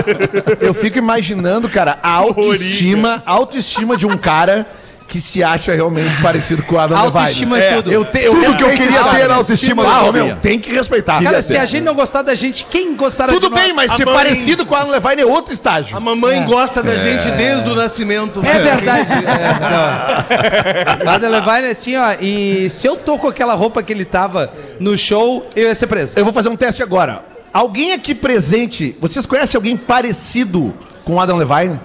Eu fico imaginando, cara, a autoestima, a autoestima de um cara que se acha realmente parecido com o Adam Autoestima Levine. é tudo. Eu te, eu Tudo que eu queria ter na autoestima do Ah, meu, tem que respeitar. Cara, se a gente não gostar da gente, quem gostará Tudo de nós? bem, mas A ser mãe- parecido com o Adam Levine é outro estágio. A mamãe gosta da gente desde o nascimento. É verdade. É. Adam Levine, assim, ó, e se eu tô com aquela roupa que ele tava no show, eu ia ser preso. Eu vou fazer um teste agora. Alguém aqui presente, vocês conhecem alguém parecido com o Adam Levine?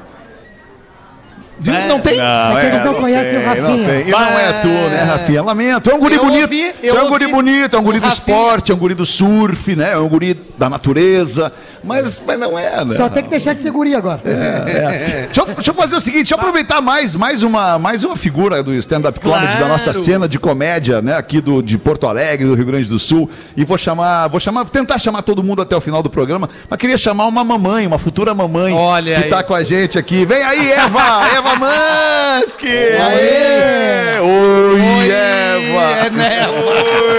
Viu? não tem? Não, É que eles não conhecem o Rafinha. Não tem. E não é tu, né, Rafinha? Lamento. É um guri Eu bonito. ouvi, eu é um guri bonito, é um guri do Rafinha. esporte, é um guri do surf, né? É um guri da natureza. Mas, mas não é, né? Só tem que deixar de ser guri agora. É. Deixa, eu, deixa eu fazer o seguinte, deixa eu aproveitar mais, mais, uma, mais uma figura do stand-up comedy, da nossa cena de comédia, né? Aqui do, de Porto Alegre, do Rio Grande do Sul. E vou chamar, vou chamar, tentar chamar todo mundo até o final do programa, mas queria chamar uma mamãe, uma futura mamãe Olha que aí. tá com a gente aqui. Vem aí, Eva! Eva Mansky! Aê! Oi, Eva! É, né?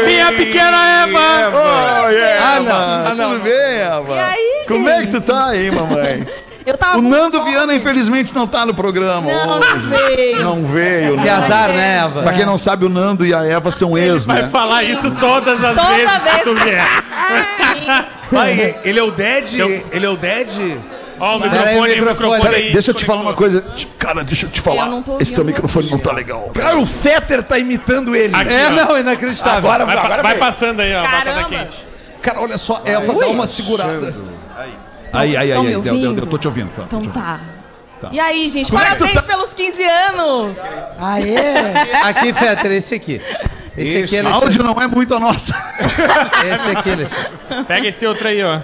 Minha pequena Eva. Oi, Eva! Ah, não. Ah, não. Tudo bem, Eva? E aí, Como é que tu tá aí, mamãe? Eu tava O Nando fome. Viana, infelizmente, não tá no programa Não, hoje. não veio. Não veio, Que né? azar, né, Eva? Pra quem não sabe, o Nando e a Eva são ex, Vai né? falar isso todas as Toda vezes vez que tu vier. Vai, ele é o Dead? Ele é o Dead? Ó, o Pera aí, microfone, o microfone. microfone Peraí, deixa eu te falar uma coisa. Cara, deixa eu te falar. Eu Esse teu microfone você. não tá legal. Cara, o Fetter tá imitando ele. Aqui, É, ó. não, inacreditável. Agora, Vai, agora vai passando aí, ó. Caramba. quente. Cara, olha só, Eva, dá uma segurada. Aí, aí, aí, aí. Deu, deu, deu, tô te ouvindo. Tá, Então te ouvindo. tá. E aí, gente, Como é parabéns tá? pelos 15 anos! Aê! Aqui, Fetter, esse aqui. Esse aqui, Alexandre. Áudio não é muito a nossa. Esse aqui, Alexandre. Pega esse outro aí, ó.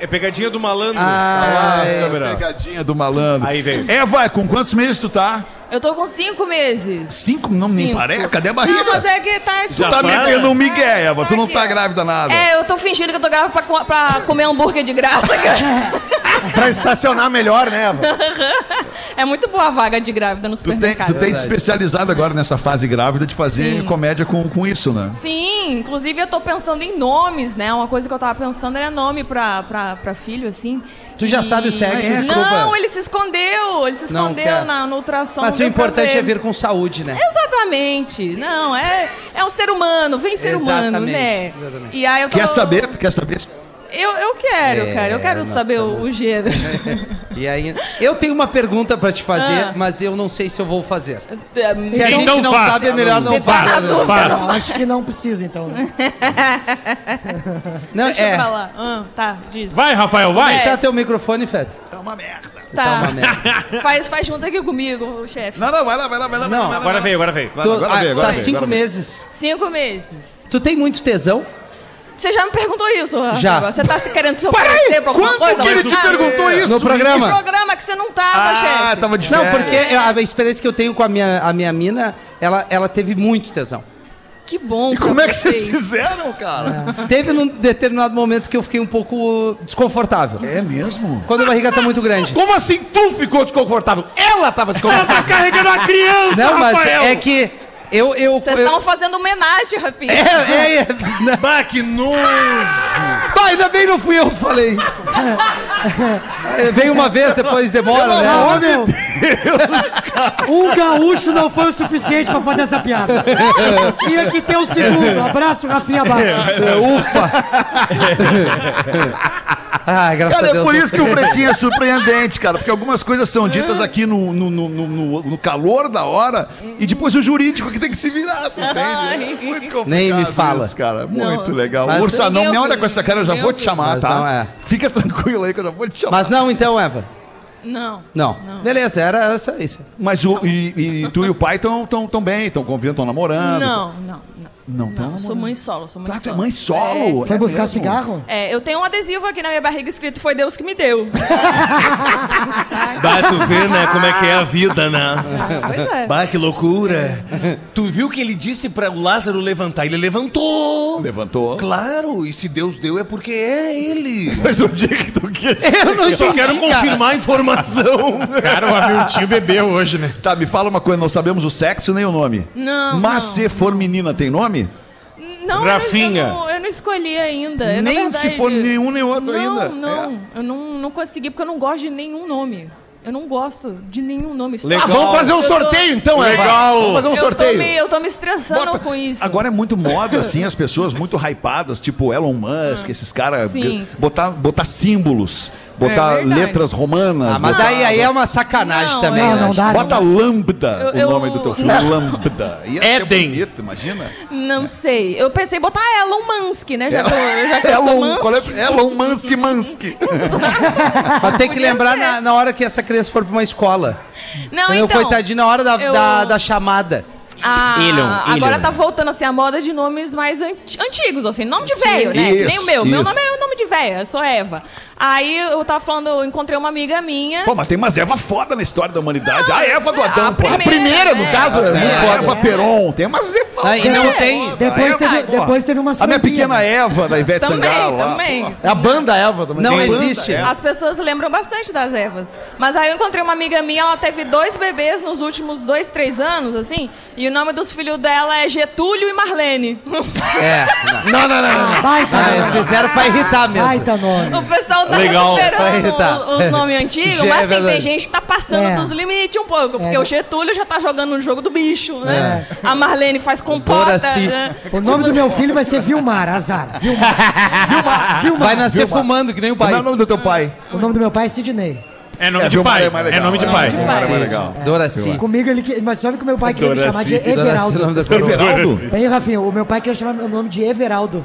É pegadinha do malandro. Ah, Ah, é. Pegadinha do malandro. Aí vem. Eva, com quantos meses tu tá? Eu tô com 5 meses. Cinco? Não, nem Cinco. parece. Cadê a barriga? Não, mas é que tá Tu tá metendo um migué, Eva. Tu não Aqui, tá grávida nada. É, eu tô fingindo que eu tô grávida pra, pra comer hambúrguer de graça, cara. Pra estacionar melhor, né, Eva? É muito boa a vaga de grávida no Tu tem, supermercado. tu tem te especializado agora nessa fase grávida de fazer Sim. comédia com, com isso, né? Sim, inclusive eu tô pensando em nomes, né? Uma coisa que eu tava pensando era nome pra, pra, pra filho, assim. Tu já sabe o sexo, Ah, é? Não, ele se escondeu, ele se escondeu na, no ultrassom. Mas o importante ver. é vir com saúde, né? Exatamente. Não, é, é um ser humano, vem ser humano, Exatamente, né? exatamente. E aí eu tô... Quer saber? Tu quer saber? Eu, eu quero, É, cara. Eu quero saber o, o gênero. E aí, eu tenho uma pergunta pra te fazer, Ah. mas eu não sei se eu vou fazer. Se a gente Então não faça. sabe, é melhor não tá fazer. Não, acho que não precisa, então. Né? Não, Deixa é. lá. Ah, tá, diz. Vai, Rafael, vai. É. Tá teu microfone, Fed? Tá uma merda. Tá. uma merda. faz, faz junto aqui comigo, o chefe. Não, não, vai lá, vai lá, vai lá. Não, vai lá, Agora vem, agora vem. Tu, agora ah, vem, agora tá vem, cinco agora meses. Cinco meses. Tu tem muito tesão? Você já me perguntou isso, Rafa? Já. Você tá se querendo se oferecer pra alguma Quando coisa? que ele te Ah, perguntou isso? No programa. No programa que você não tava, Ah, chefe. tava de Não, férias. porque a experiência que eu tenho com a minha, a minha mina, ela, ela teve muito tesão. Que bom E pra como é que vocês vocês. fizeram, cara? Teve num determinado momento que eu fiquei um pouco desconfortável. É mesmo? Quando a barriga tá muito grande. Como assim tu ficou desconfortável? Ela tava desconfortável. Tá carregando a criança, Não, mas Rafael. é que eu. eu, Vocês eu estão fazendo homenagem, Rafinha. é, é, é. Não. Bah, que nojo! Bah, ainda bem não fui eu que falei. É, Veio uma vez, depois demora, né? meu. Um gaúcho não foi o suficiente pra fazer essa piada. Tinha que ter o segundo. Abraço, Rafinha Bastos. Ufa! Ah, graças Cara, a é Deus. por isso que o pretinho é surpreendente, cara. Porque algumas coisas são ditas aqui no, no, no, no- no calor da hora e depois o jurídico que tem que se virar, tu entende? Ai. É muito complicado Nem me fala. isso, cara. Muito Não. legal. Mas- Ursa, não me Meu olha com essa cara, eu já vou te chamar, Mas tá? não é. Fica tranquilo aí que eu já vou te chamar. Mas não, então, Eva. Não. Não. Beleza, era essa isso. Mas o, e, e tu e o pai estão tão, tão bem, estão convivendo, estão namorando. Não, não, não. Não Não, sou mãe solo, sou mãe Tá, tu é solo. mãe solo? Foi É buscar mesmo? cigarro? É, eu tenho um adesivo aqui na minha barriga escrito Foi Deus que me deu. Bah, tu vê, né, como é que é a vida, né? pois é. Bah, que loucura. Tu viu que ele disse pra o Lázaro levantar? Ele levantou. Levantou. Claro, e se Deus deu é porque é ele. Mas o dia que tu quer. Eu não Eu só quero cara. confirmar a informação. Cara, o Hamiltinho bebeu hoje, né? Tá, me fala uma coisa, não sabemos o sexo nem o nome. Não, Mas não. se for menina, tem nome? Não, eu Rafinha. não- Eu, não, eu não escolhi ainda. Eu, na Nem se verdade, for nenhum nem outro não, ainda. Não, eu não, não consegui porque eu não gosto de nenhum nome. Eu não gosto de nenhum nome. Legal. Ah, vamos fazer um Eu tô- sorteio então. Legal. Vamos fazer um Eu tô, sorteio. me, eu tô me estressando Bota- com isso. Agora é muito moda, assim, as pessoas muito hypadas, tipo Elon Musk, esses caras. Sim. Botar, botar símbolos, botar verdade. letras romanas. Ah, mas botar- daí aí é uma sacanagem Não, também. Não, né? não dá. Bota lambda, Eu- o eu- nome do teu filho. Lambda. Ia ser Éden. bonito, imagina. Não sei. Eu pensei em botar Elon Musk, né? Já eu, já que eu sou Elon, Musk. qual é? Elon Musk Musk. Mas tem que Podia lembrar na, na hora que essa criança for pra uma escola. Não, Entendeu? então. Coitadinho, na hora da, eu- da, da chamada. Ah, Elon, agora tá voltando assim a moda de nomes mais anti- antigos, assim, nome de velho, né? Isso, Nem o meu. Meu isso. nome é o nome de velho, eu sou Eva. Aí eu tava falando, eu encontrei uma amiga minha. Pô, mas tem umas Eva foda na história da humanidade. a Eva do a Adão, pô. primeira, A primeira, no né? caso, é, É, a Eva Peron. Tem umas Eva. Ah, e não tem. Depois Eva, teve, pô. depois teve umas A minha pequena Eva, da Ivete Também, Sangalo. também. pô. É a banda Eva também. Não existe. As pessoas lembram bastante das Evas. Mas aí eu encontrei uma amiga minha, ela teve dois bebês nos últimos dois, três anos, assim. E nome dos filhos dela é Getúlio e Marlene. É. Não, não, não, não. Baita Ah, eles fizeram pra irritar mesmo. Baita nome. O pessoal tá Legal. Recuperando irritar. os, nomes antigos, é mas assim, tem gente que tá passando É. dos limites um pouco. Porque É. o Getúlio já tá jogando no jogo do bicho, né? A Marlene faz compota. Doraci. Né? O nome do meu filho vai ser Vilmar, azar. Vilmar. Vilmar. Vilmar. Vai nascer Vilmar. fumando, que nem o Como pai. é o nome do teu pai? O nome do meu pai é Sidney. É nome É, de pai. é É, nome de é. pai. Vilmar é mais legal. Doraci. Comigo ele que- mas sabe que o meu pai queria me chamar de Doraci, o nome Everaldo. da coroa. Everaldo? Bem, Rafinha, o meu pai queria chamar meu nome de Everaldo.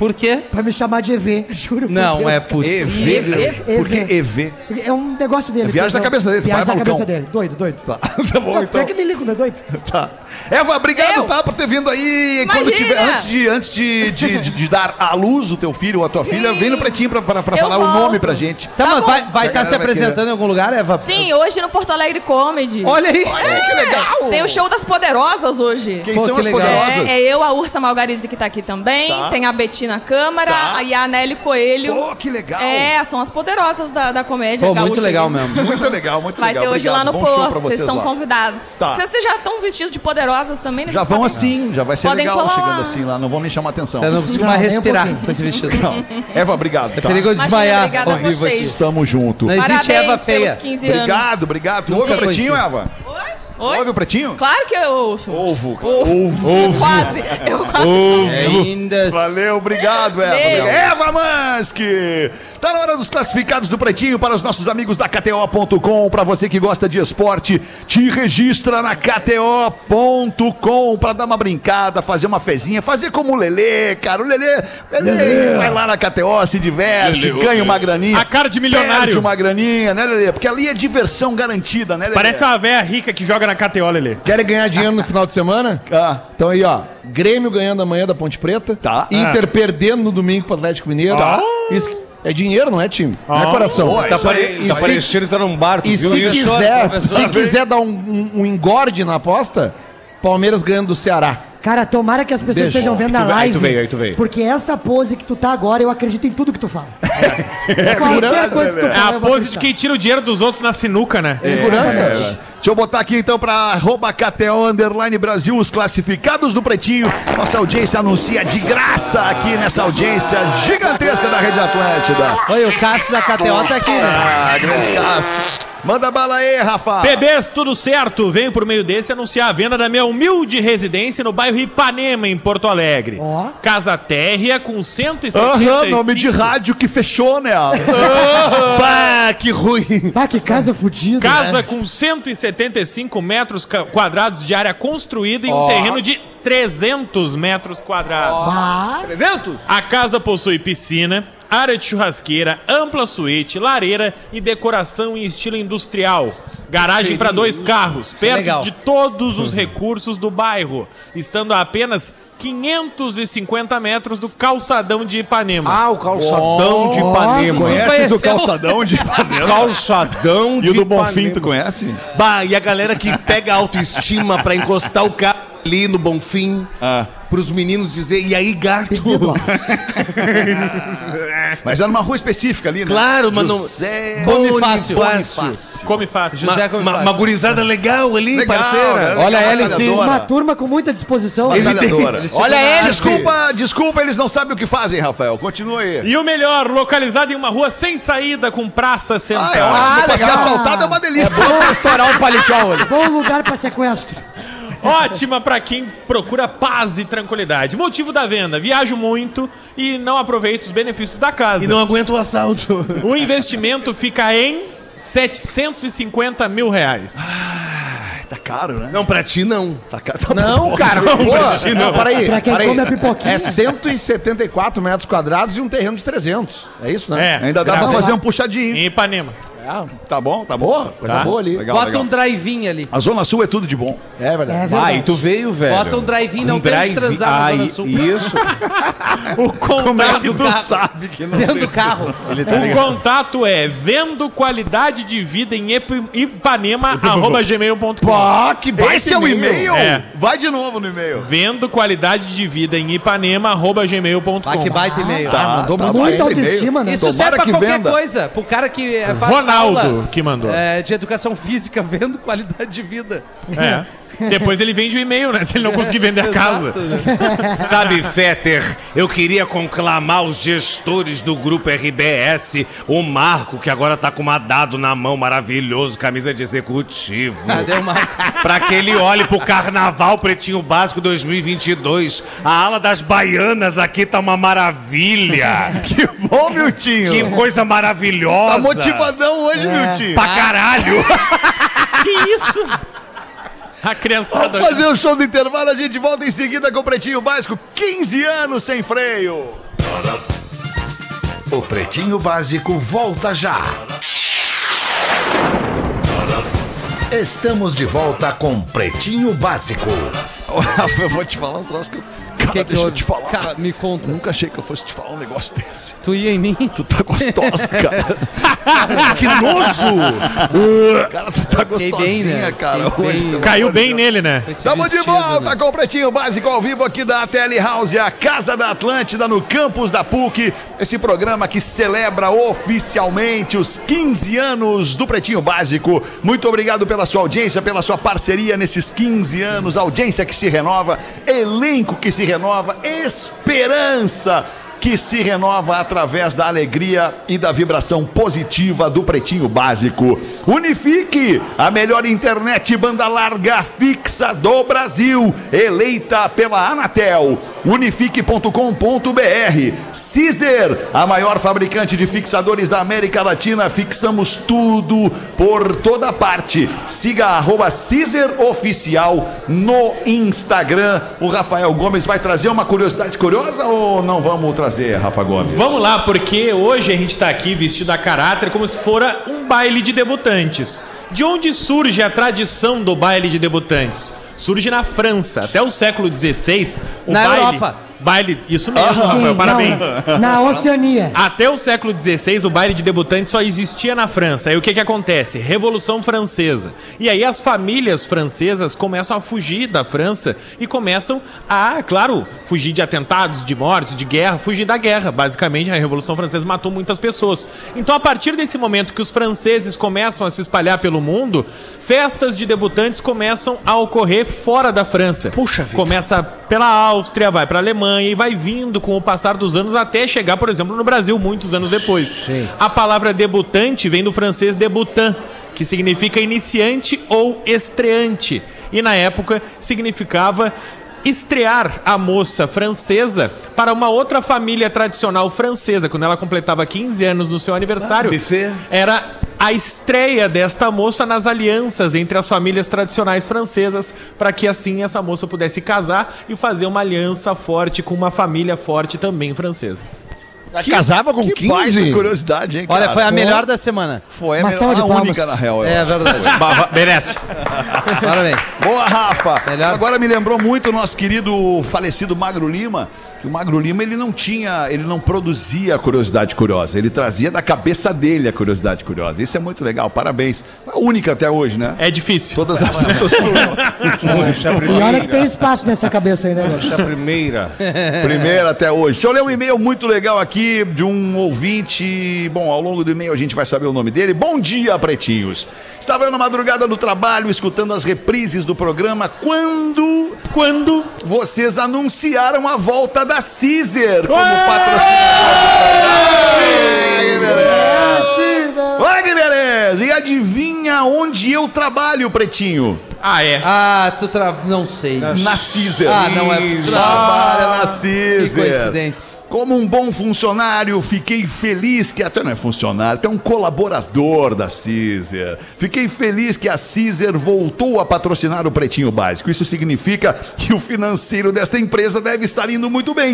Por quê? Pra me chamar de EV, juro por Não Deus, é possível. EV. Por que EV? É um negócio dele. É viagem da cabeça dele, Viagem é da cabeça dele. Doido, doido. Tá, tá bom, Não, então. é que me ligo, não é doido? Tá. Eva, obrigado, Eu? tá, por ter vindo aí. Quando tiver, antes de, antes de, de, de- de dar à luz o teu filho ou a tua filha, vem no pretinho pra, pra, pra falar o nome pra gente. Tá, mas bom. vai estar A galera se vai apresentando em algum lugar, Eva? Sim, hoje no Porto Alegre Comedy. Olha aí. Olha que legal! Tem o show das poderosas hoje. Quem Pô, são que as legal. poderosas? É, é eu, a Ursa Malgarize, que tá aqui também. Tá. Tem a Betina Câmara Tá. e a Nelly Coelho. Pô, que legal! É, são as poderosas da, da comédia. Pô, muito legal mesmo. Muito legal, muito Vai legal. ter hoje Obrigado. lá no Bom Porto. Vocês vocês estão lá. convidados. Tá. Vocês já estão vestidos de poderosas também, né? Já vão assim, já vai ser Podem legal colar chegando assim lá, não vão nem chamar atenção. Eu não consigo mais um respirar pouquinho. com esse vestido. Não. Eva, obrigado. Tá? Perigo de Imagina, desmaiar obrigada ao vivo aqui. Estamos juntos. Não existe Parabéns Eva feia. pelos 15 anos. Obrigado, obrigado. Tu ouve o pretinho. Eva? Oi? Ouve o pretinho? Claro que eu ouço. Ovo. Ovo. Quase. Eu quase. Ainda. Valeu, obrigado, Eva. Eva Mask! Tá na hora dos classificados do Pretinho para os nossos amigos da KTO.com. Para você que gosta de esporte, te registra na KTO.com para dar uma brincada, fazer uma fezinha, fazer como o Lelê, cara. O Lelê, Lelê vai lá na KTO, se diverte, Lelê, ganha uma graninha. A cara de milionário. Perde uma graninha, né, Lelê? Porque ali é diversão garantida, né, Lelê? Parece uma velha rica que joga na KTO, Lelê. Querem ganhar dinheiro no final de semana? Ah, Então aí, ó. Grêmio ganhando amanhã da Ponte Preta. Tá. Inter perdendo no domingo pro Atlético Mineiro. Tá. Isso é dinheiro, não é time? Não é Ah. coração. Pô, Tá, pare... tá parecendo que tá num bar, tu E viu se isso? quiser, se quiser dar um, um- um engorde na aposta, Palmeiras ganhando do Ceará. Cara, tomara que as pessoas Deixa. estejam vendo a live. aí tu veio, aí tu veio. Porque essa pose que tu tá agora, eu acredito em tudo que tu fala. segurança, Qualquer coisa que tu É fala, a eu vou pose de quem tira o dinheiro dos outros na sinuca, né? Segurança. Deixa eu botar aqui então para arroba KTO Underline Brasil os classificados do Pretinho. Nossa audiência anuncia de graça aqui nessa audiência gigantesca da Rede Atlântida. Oi, o Cássio da KTO tá aqui, né? Ah, grande Cássio. Manda bala aí, Rafa. Bebês, tudo certo? Venho por meio desse anunciar a venda da minha humilde residência no bairro Ipanema, em Porto Alegre. Ó. Casa térrea com 175... Aham, nome de rádio que fechou, né? Bah, que ruim. Ah, que casa fudida. Casa com 175 metros quadrados de área construída em um terreno de 300 metros quadrados. Ah, 300? A casa possui piscina, área de churrasqueira, ampla suíte, lareira e decoração em estilo industrial. Garagem para dois carros, é perto legal. de todos os recursos do bairro, estando a apenas 550 metros do calçadão de Ipanema. Ah, o calçadão de Ipanema. Conheces o calçadão de Ipanema? Calçadão de E o do Ipanema. Bonfim, tu conhece? Bah, e a galera que pega autoestima pra encostar o carro ali no Bonfim, Ah. pros meninos dizer, e aí, gato? Mas era numa rua específica ali, né? Claro, mas não- José... Come fácil. Bonifácio. Come fácil. José Uma, Come fácil. uma gurizada legal ali, Legal, parceira. né? Olha a hélice. Uma turma com muita disposição. Olha ele, Desculpa, desculpa, eles não sabem o que fazem, Rafael. Continua aí. E o melhor, localizado em uma rua sem saída com praça Ah, é central. pra ser assaltado é uma delícia. Vamos estourar um palitol ali. Bom lugar pra sequestro. Ótima pra quem procura paz e tranquilidade. Motivo da venda: viajo muito e não aproveito os benefícios da casa. E não aguenta o assalto. O investimento fica em 750 mil reais. Tá caro, né? Não, pra ti não. Tá caro. Tá Não, cara, pô, não, peraí. Pra quem peraí. come a pipoquinha. É 174 metros quadrados e um terreno de 300. É isso, né? É, Ainda dá pra fazer um puxadinho. em Ipanema. Tá bom, tá bom. Boa, coisa Tá. boa ali. Legal, Bota legal. um drive-in ali. A Zona Sul é tudo de bom. É verdade. É Ah, verdade. e tu veio, velho. Bota um drive-in, não Um tem de drive- transar na Ai, Zona Sul. Isso. O Como é contato, que tu carro, sabe que não Dentro tem? do carro. o contato é vendo qualidade de vida em Ip- Ipanema, arroba gmail.com. Que Esse é o e-mail? É. Vai de novo no e-mail. Vendo qualidade de vida em Ipanema, arroba gmail.com. Ah, que baita e-mail. Tá, mandou tá muito autoestima, né? Isso serve pra que qualquer coisa. Pro cara que é, aula, que mandou. é, de educação física, vendo qualidade de vida. É. Depois ele vende o e-mail, né? Se ele não conseguir vender a casa. Exato. Sabe, Fetter, eu queria conclamar os gestores do grupo RBS, o Marco, que agora tá com uma dado na mão maravilhoso, camisa de executivo. Cadê o Marco? Pra que ele olhe pro Carnaval Pretinho Básico 2022. A ala das baianas aqui tá uma maravilha. Que bom, Miltinho. Que coisa maravilhosa. Tá motivadão hoje, Miltinho. Pra caralho. Que isso? A criançada. Vamos fazer o show do intervalo, a gente volta em seguida com o Pretinho Básico. 15 anos sem freio. O Pretinho Básico volta já. Estamos de volta com Pretinho Básico. Eu vou te falar um troço que eu... Cara, que deixa eu te falar. Cara, me conta. Nunca achei que eu fosse te falar um negócio desse. Tu ia em mim? Tu tá gostosa, cara. que nojo. cara, tu tá Fiquei gostosinha, bem, né? cara. Fiquei hoje, bem. Caiu bem nele, né? Estamos de volta né? com o Pretinho Básico ao vivo aqui da Tele House, a Casa da Atlântida, no campus da PUC. Esse programa que celebra oficialmente os 15 anos do Pretinho Básico. Muito obrigado pela sua audiência, pela sua parceria nesses 15 anos. Audiência que se renova, elenco que se renova, esperança que se renova através da alegria e da vibração positiva do Pretinho Básico. Unifique, a melhor internet banda larga fixa do Brasil, eleita pela Anatel. Unifique.com.br. Cizer, a maior fabricante de fixadores da América Latina, fixamos tudo por toda parte. Siga arroba Oficial no Instagram. O Rafael Gomes vai trazer uma curiosidade curiosa ou não vamos trazer, Rafa Gomes? Vamos lá, porque hoje a gente tá aqui vestido a caráter como se fora um baile de debutantes. De onde surge a tradição do baile de debutantes? Surge na França. Até o século XVI, o Na baile... Europa. Baile, isso mesmo, Sim, Rafael, parabéns. não, na Oceania. Até o século XVI, o baile de debutante só existia na França. Aí o que que acontece? Revolução Francesa. E aí as famílias francesas começam a fugir da França e começam a, claro, fugir de atentados, de mortes, de guerra, fugir da guerra. Basicamente, a Revolução Francesa matou muitas pessoas. Então, a partir desse momento que os franceses começam a se espalhar pelo mundo, festas de debutantes começam a ocorrer fora da França. Puxa vida. Começa pela Áustria, vai pra Alemanha e vai vindo com o passar dos anos até chegar, por exemplo, no Brasil, muitos anos depois. A palavra debutante vem do francês debutant, que significa iniciante ou estreante. E na época significava estrear a moça francesa para uma outra família tradicional francesa. Quando ela completava 15 anos no seu aniversário, era a estreia desta moça nas alianças entre as famílias tradicionais francesas, para que assim essa moça pudesse casar e fazer uma aliança forte com uma família forte também francesa. casava com que 15? baita curiosidade, hein, Olha, cara? foi a melhor da semana. Foi a, melhor, a única, na real. É verdade. Merece. Parabéns. Boa, Rafa. Melhor. Agora me lembrou muito o nosso querido falecido Magro Lima, que o Magro Lima ele não tinha, ele não produzia a curiosidade curiosa, ele trazia da cabeça dele a curiosidade curiosa. Isso é muito legal, parabéns. A única até hoje, né? É difícil. Todas as outras E olha que tem espaço nessa cabeça aí, né? A primeira. Primeira até hoje. Deixa eu ler um e-mail muito legal aqui de um ouvinte. Bom, ao longo do e-mail a gente vai saber o nome dele. Bom dia, pretinhos. Estava eu na madrugada no trabalho escutando as reprises do programa quando. Quando vocês anunciaram a volta da Caesar como patrocinador. Olha que beleza! E adivinha onde eu trabalho, pretinho? Ah, é. Ah, tu tra... não sei. Na Caesar. Ah, não é possível. Trabalha na Que Caesar. coincidência. Como um bom funcionário, fiquei feliz que até não é funcionário, até um colaborador da Caesar. Fiquei feliz que a Caesar voltou a patrocinar o Pretinho Básico. Isso significa que o financeiro desta empresa deve estar indo muito bem.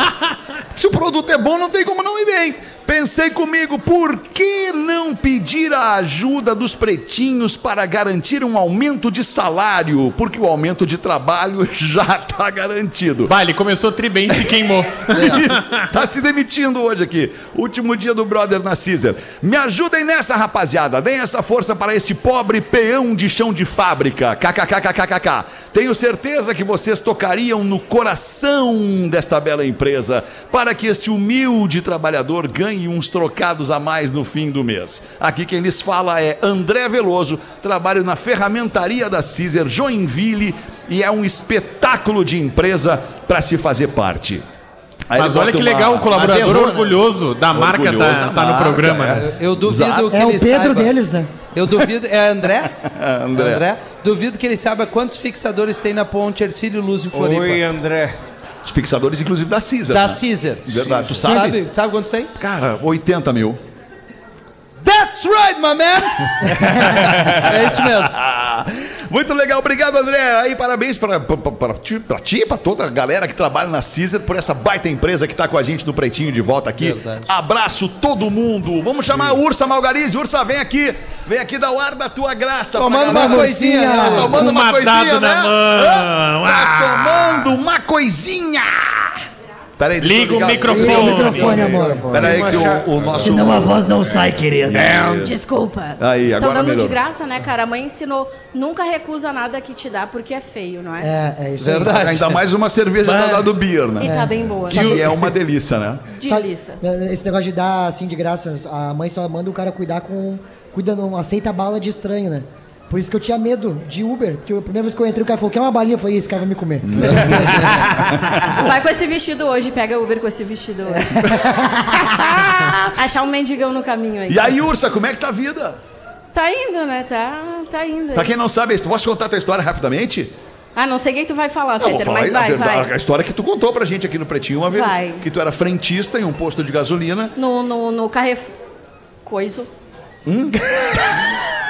Se o produto é bom, não tem como não ir bem. Pensei comigo, por que não pedir a ajuda dos pretinhos para garantir um aumento de salário? Porque o aumento de trabalho já está garantido. Vale, começou tri bem e se queimou. Isso. Tá se demitindo hoje aqui. Último dia do brother na Caesar. Me ajudem nessa, rapaziada. Deem essa força para este pobre peão de chão de fábrica. KKKKKK. Tenho certeza que vocês tocariam no coração desta bela empresa para que este humilde trabalhador ganhe uns trocados a mais no fim do mês. Aqui quem lhes fala é André Veloso. Trabalho na ferramentaria da Caesar Joinville e é um espetáculo de empresa para se fazer parte. Aí Mas ele olha que legal, uma- um colaborador errou, né? orgulhoso da marca Orgulhoso tá, da tá no marca, programa, é. né? Eu duvido Exato. que É o ele Pedro saiba. deles, né? Eu duvido. É André? André. Duvido que ele saiba quantos fixadores tem na ponte Ercílio Luz em Floripa. Oi, André. Os fixadores, inclusive, da Caesar. Da né? Caesar. Verdade. Tu sabe? Sabe, sabe quantos tem? Cara, 80 mil. That's right, my man! é isso mesmo. Muito legal, obrigado André. Aí parabéns para ti, pra ti, pra toda a galera que trabalha na Caesar por essa baita empresa que tá com a gente no Pretinho de volta aqui. Verdade. Abraço todo mundo. Vamos chamar a Ursa Malgarize. Ursa, vem aqui. Vem aqui dar o ar da tua graça. Tomando uma coisinha, tomando uma Uma coisinha, dado né? na mão. Ah. tomando uma coisinha. Peraí, Liga o microfone. Liga o microfone, amor. Peraí que o, o nosso... Senão a voz não sai, querida. Desculpa. Aí, agora dando melhorou. de graça, né, cara? A mãe ensinou, nunca recusa nada que te dá porque é feio, não é? É, é isso aí. Verdade. Ainda mais uma cerveja da lá do Beer, né? E tá bem boa. Que é uma delícia, né? Delícia. Sabe, Esse negócio de dar assim de graça, a mãe só manda o cara cuidar com. Cuida, não aceita bala de estranho, né? Por isso que eu tinha medo de Uber. Porque a primeira vez que eu entrei, o cara falou: quer uma balinha? Eu falei: esse cara vai me comer. Vai com esse vestido hoje, pega Uber com esse vestido hoje. Achar um mendigão no caminho aí. E aí, Ursa, como é que tá a vida? Tá indo, né? Tá, tá indo. Pra quem não sabe, tu posso contar a tua história rapidamente? Ah, não sei o que tu vai falar, Fetter, falar mas a, vai, verdade, vai. a história que tu contou pra gente aqui no Pretinho uma vez. Vai. Que tu era frentista em um posto de gasolina. No, no, no Carrefour. Coiso.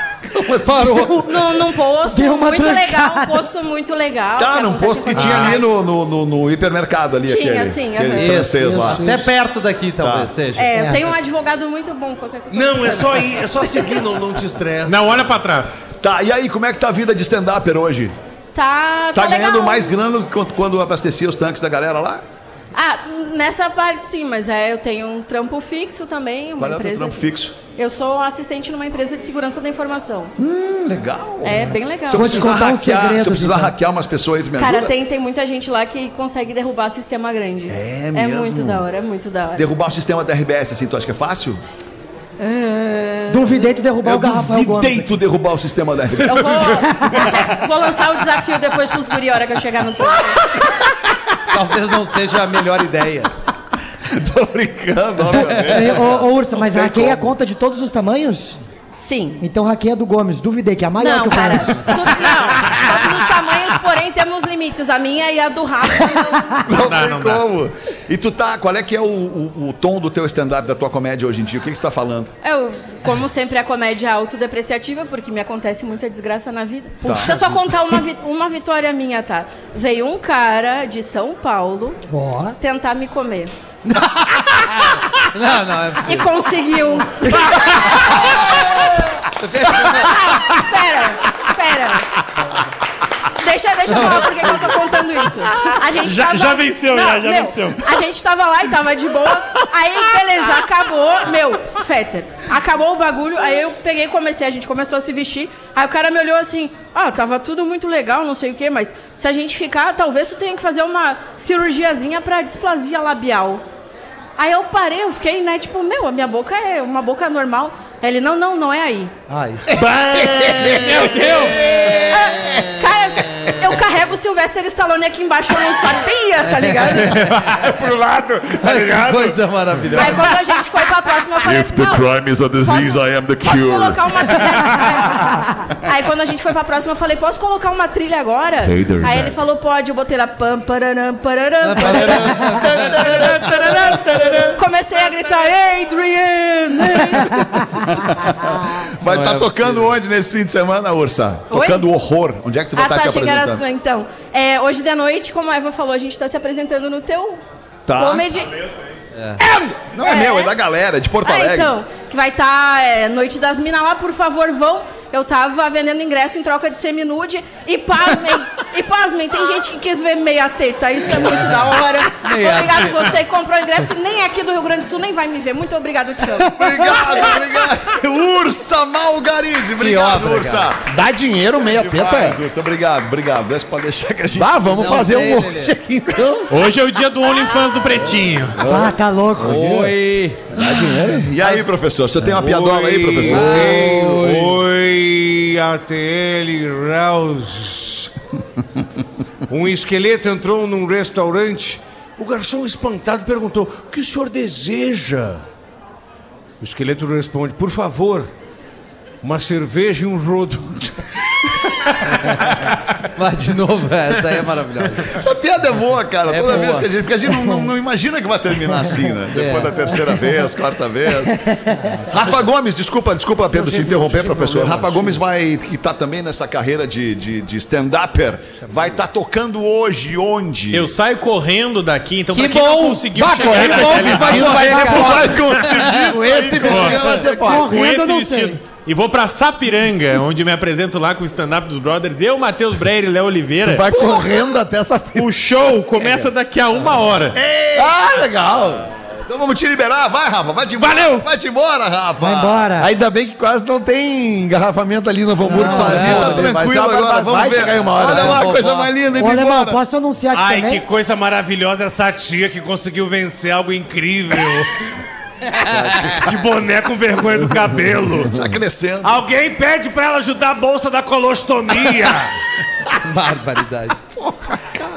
Parou. Num, num posto Deu uma muito trancada. legal, um posto muito legal. Tá, que num posto que tinha ali no, no, no- no hipermercado ali, Tinha, aquele, sim, aquele aham. francês Isso, lá. isso. Até perto daqui, talvez Tá. seja. É, É. tem um advogado muito bom. Qualquer coisa. Não, é só ir, é só seguir, não, não te estressa. Não, olha pra trás. Tá, e aí, como é que tá a vida de stand-upper hoje? Tá, Tá tá ganhando legal. mais grana do que quando- quando abastecia os tanques da galera lá? Ah, nessa parte sim, mas é, eu tenho um trampo fixo também, uma Qual é o teu empresa. trampo fixo? Eu sou assistente numa empresa de segurança da informação. Hum, legal. É bem legal. Se eu precisar, contar um hackear, segredo, se eu precisar então. hackear umas pessoas aí, tu me Cara, ajuda? tem, tem muita gente lá que consegue derrubar sistema grande. É É mesmo? muito da hora, é muito da hora. Derrubar o sistema da RBS, assim, tu acha que é fácil? É, Duvidei tu derrubar Eu o Garrafael duvidei Gomes. tu derrubar o sistema da RBS. Eu vou, vou lançar o desafio depois pros guri a hora que eu chegar no trampo. Talvez não seja a melhor ideia. Tô brincando, obviamente. Ô, ô, Ursa, mas hackeia a conta de todos os tamanhos? Sim. Então hackeia do Gomes. Duvidei, que é a maior Não, que eu cara, conheço. tudo, não. Todos os tamanhos, porém temos limites. A minha e a do Rafa. Não dá, tem não dá. como. E tu tá, qual é que é o, o- o tom do teu stand-up, da tua comédia hoje em dia? O que que tu tá falando? Eu, como sempre, a comédia é autodepreciativa, porque me acontece muita desgraça na vida. Tá. Deixa eu só contar uma, vi- uma vitória minha, tá? Veio um cara de São Paulo Ó. tentar me comer. Não, não, é E possível. conseguiu. pera, pera. Deixa, deixa eu falar por que eu tô contando isso. A gente Já- tava... já venceu, já, já venceu. A gente tava lá e tava de boa. Aí, beleza, acabou. Meu, Fetter, acabou o bagulho. Aí eu peguei e comecei, a gente começou a se vestir. Aí o cara me olhou assim: Ah, tava tudo muito legal, não sei o quê, mas se a gente ficar, talvez tu tenha que fazer uma cirurgiazinha pra displasia labial. Aí eu parei, eu fiquei, né, tipo, meu, a minha boca é uma boca normal. Ele, não, não, não é aí. Ai. Meu Deus! Ah, cara, eu carrego o Sylvester Stallone aqui embaixo, eu não sabia, tá ligado? Pro lado, tá ligado? coisa maravilhosa. Aí quando a gente foi pra próxima, eu falei assim, não, crime is a disease, I am the posso colocar uma trilha? Aí quando a gente foi pra próxima, eu falei, posso colocar uma trilha agora? Hey there, Aí ele falou, pode, eu botei lá, pam, pararam, pararam. Comecei a gritar, Adrian! Vai Não estar é tocando onde nesse fim de semana, Ursa? Tocando horror. Onde é que tu vai estar tá, te Então, é, hoje de noite, como a Eva falou, a gente tá se apresentando no teu Tá. comedy... Não é, É. meu, é da galera, é de Porto Ah, Alegre. então, que vai estar Noite das Minas lá, por favor, vão. Eu tava vendendo ingresso em troca de seminude e pasmem, e pasmem, tem gente que quis ver meia teta, isso é muito da hora. Meia obrigado teta. você que comprou ingresso, nem aqui do Rio Grande do Sul, nem vai me ver. Muito obrigado, amo. Obrigado, obrigado. Ursa Malgarize, obrigado, obra, Ursa. Dá dinheiro, meia teta. Demais, Ursa, obrigado, obrigado. Deixa pra deixar que a gente... Dá, vamos Não fazer sei, um monte aqui então. Hoje é o dia do OnlyFans do Pretinho. Ah, tá louco. Oi. E aí, professor? Você tem uma piadola aí, professor? Oi, ATL Raus. Um esqueleto entrou num restaurante. O garçom espantado perguntou: O que o senhor deseja? O esqueleto responde: Por favor, uma cerveja e um rodo. Vai de novo, essa aí é maravilhosa. Essa piada é boa, cara. É Toda boa. vez que a gente. Porque a gente não, não- não imagina que vai terminar assim, né? Depois É. da terceira vez, quarta vez. Rafa Gomes, desculpa, desculpa, Pedro, te interromper, professor. Rafa Gomes vai, que tá também nessa carreira de, de, de stand-upper, vai estar tocando hoje, onde? Eu saio correndo daqui, então Que pra quem não bom! conseguiu Vai chegar correr, na bom, vai correr, vai vai conseguir Com esse vestido vai com Correndo, eu esse não vestido. sei. E vou pra Sapiranga, onde me apresento lá com o stand-up dos brothers. Eu, Matheus Breyer e Léo Oliveira. Vai correndo até essa O show começa daqui a uma hora. Ah, legal. Então vamos te liberar, vai, Rafa, vai de embora. Valeu! Vai-te embora, Rafa. Vai embora. Ainda bem que quase não tem engarrafamento ali no Hamburgo. Não, ali, Tá tranquilo agora, vamos vai ver. chegar em uma hora. Olha né? lá, Vovó. coisa mais linda, Alemão, embora. posso anunciar aqui Ai, também? que coisa maravilhosa essa tia que conseguiu vencer algo incrível. De boné com vergonha do cabelo. Já crescendo. Alguém pede pra ela ajudar a bolsa da colostomia. Barbaridade.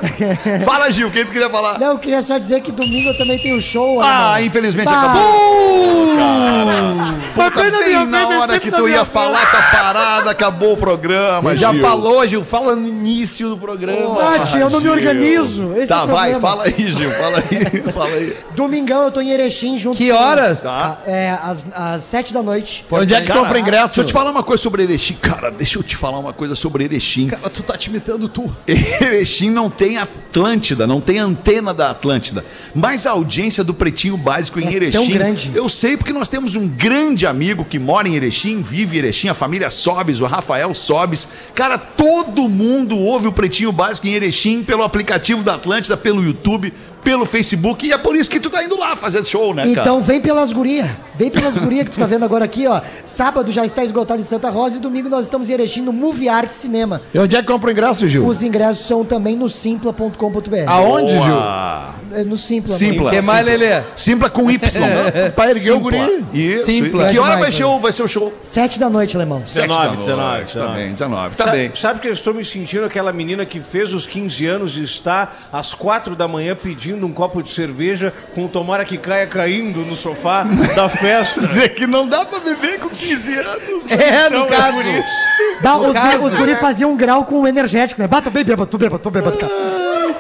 Fala, Gil, o que tu queria falar? Não, eu queria só dizer que domingo eu também tenho show. Ah, Alemão. infelizmente Bah. acabou. Cara. Puta, bem na na frente, hora que tu ia falar, tá parada, acabou o programa, Já Gil. falou, Gil. Fala no início do programa. Ah, tia, eu não me Gil. organizo. Esse Tá, é vai, fala aí, Gil, fala aí, fala aí. Domingão eu tô em Erechim junto Que com- horas? Tá. É, às, às sete da noite. Onde é que Cara, compra ingresso? Deixa eu te falar uma coisa sobre Erechim. Cara, deixa eu te falar uma coisa sobre Erechim. Tu tá te imitando tu. Erechim não tem tem Atlântida, não tem antena da Atlântida. Mas a audiência do Pretinho Básico em É Erechim. tão grande. Eu sei porque nós temos um grande amigo que mora em Erechim, vive em Erechim, a família Sobes, o Rafael Sobes. Cara, todo mundo ouve o Pretinho Básico em Erechim pelo aplicativo da Atlântida, pelo YouTube, pelo Facebook. E é por isso que tu tá indo lá fazer show, né, cara? Então vem pelas gurias. Vem pelas gurias que tu tá vendo agora aqui, ó. Sábado já está esgotado em Santa Rosa e domingo nós estamos em Erechim no Movie Art Cinema. E onde é que compra o ingresso, Gil? Os ingressos são também no simpla.com.br. Aonde, Gil? Boa. É No Simpla. Simpla. que mais, Lelê? Simpla com Y. Pra erguer o guri. Isso. Simpla. Que hora vai, né? show, vai ser o show? Sete da noite, alemão. Sete 19, da noite. 19, Tá 19. bem, 19. Tá Sa- bem. Sabe que eu estou me sentindo aquela menina que fez os 15 anos e está às 4 da manhã pedindo um copo de cerveja com o tomara que caia caindo no sofá da festa. Dizer que não dá pra beber com 15 anos. É, no Não, é caso. por isso. Bah, os, caso, guri, os guri faziam um grau com o energético, né? Bata bem bêbado, tô bêbado, tô bêbado, cara.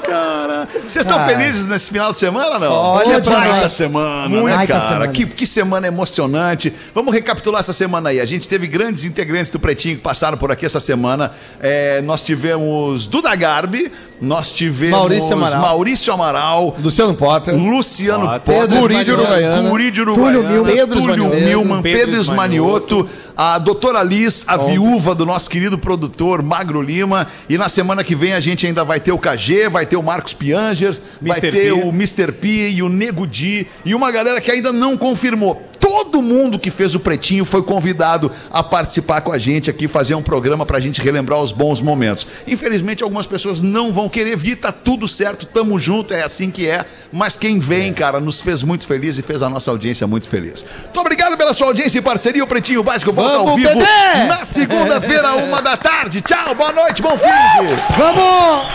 Cara. Vocês estão Ah. felizes nesse final de semana, não? Olha que pra baita semana, Muito. né, cara? semana. Que, que semana emocionante. Vamos recapitular essa semana aí. A gente teve grandes integrantes do Pretinho que passaram por aqui essa semana. É, nós tivemos Duda Garbi, nós tivemos Maurício Amaral. Maurício Amaral, Luciano Potter. Luciano Potter, Guri de Uruguaiana. Guri de Túlio Uruguaiana. Pedro Túlio. Milman, Pedro Esmanioto, a doutora Liz, a viúva do nosso querido produtor Magro Lima. E na semana que vem a gente ainda vai ter o KG, vai ter o Marcos Piangers, vai ter P. o Mr. P e o Nego Di e uma galera que ainda não confirmou. Todo mundo que fez o Pretinho foi convidado a participar com a gente aqui, fazer um programa pra gente relembrar os bons momentos. Infelizmente, algumas pessoas não vão querer vir, tá tudo certo, tamo junto, é assim que é. Mas quem vem, cara, nos fez muito feliz e fez a nossa audiência muito feliz. Muito obrigado pela sua audiência e parceria. O Pretinho Básico volta ao Vamos, vivo bebê! na segunda-feira, uma da tarde. Tchau, boa noite, bom fim de... Vamos!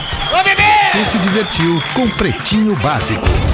Você se divertiu com Pretinho Básico.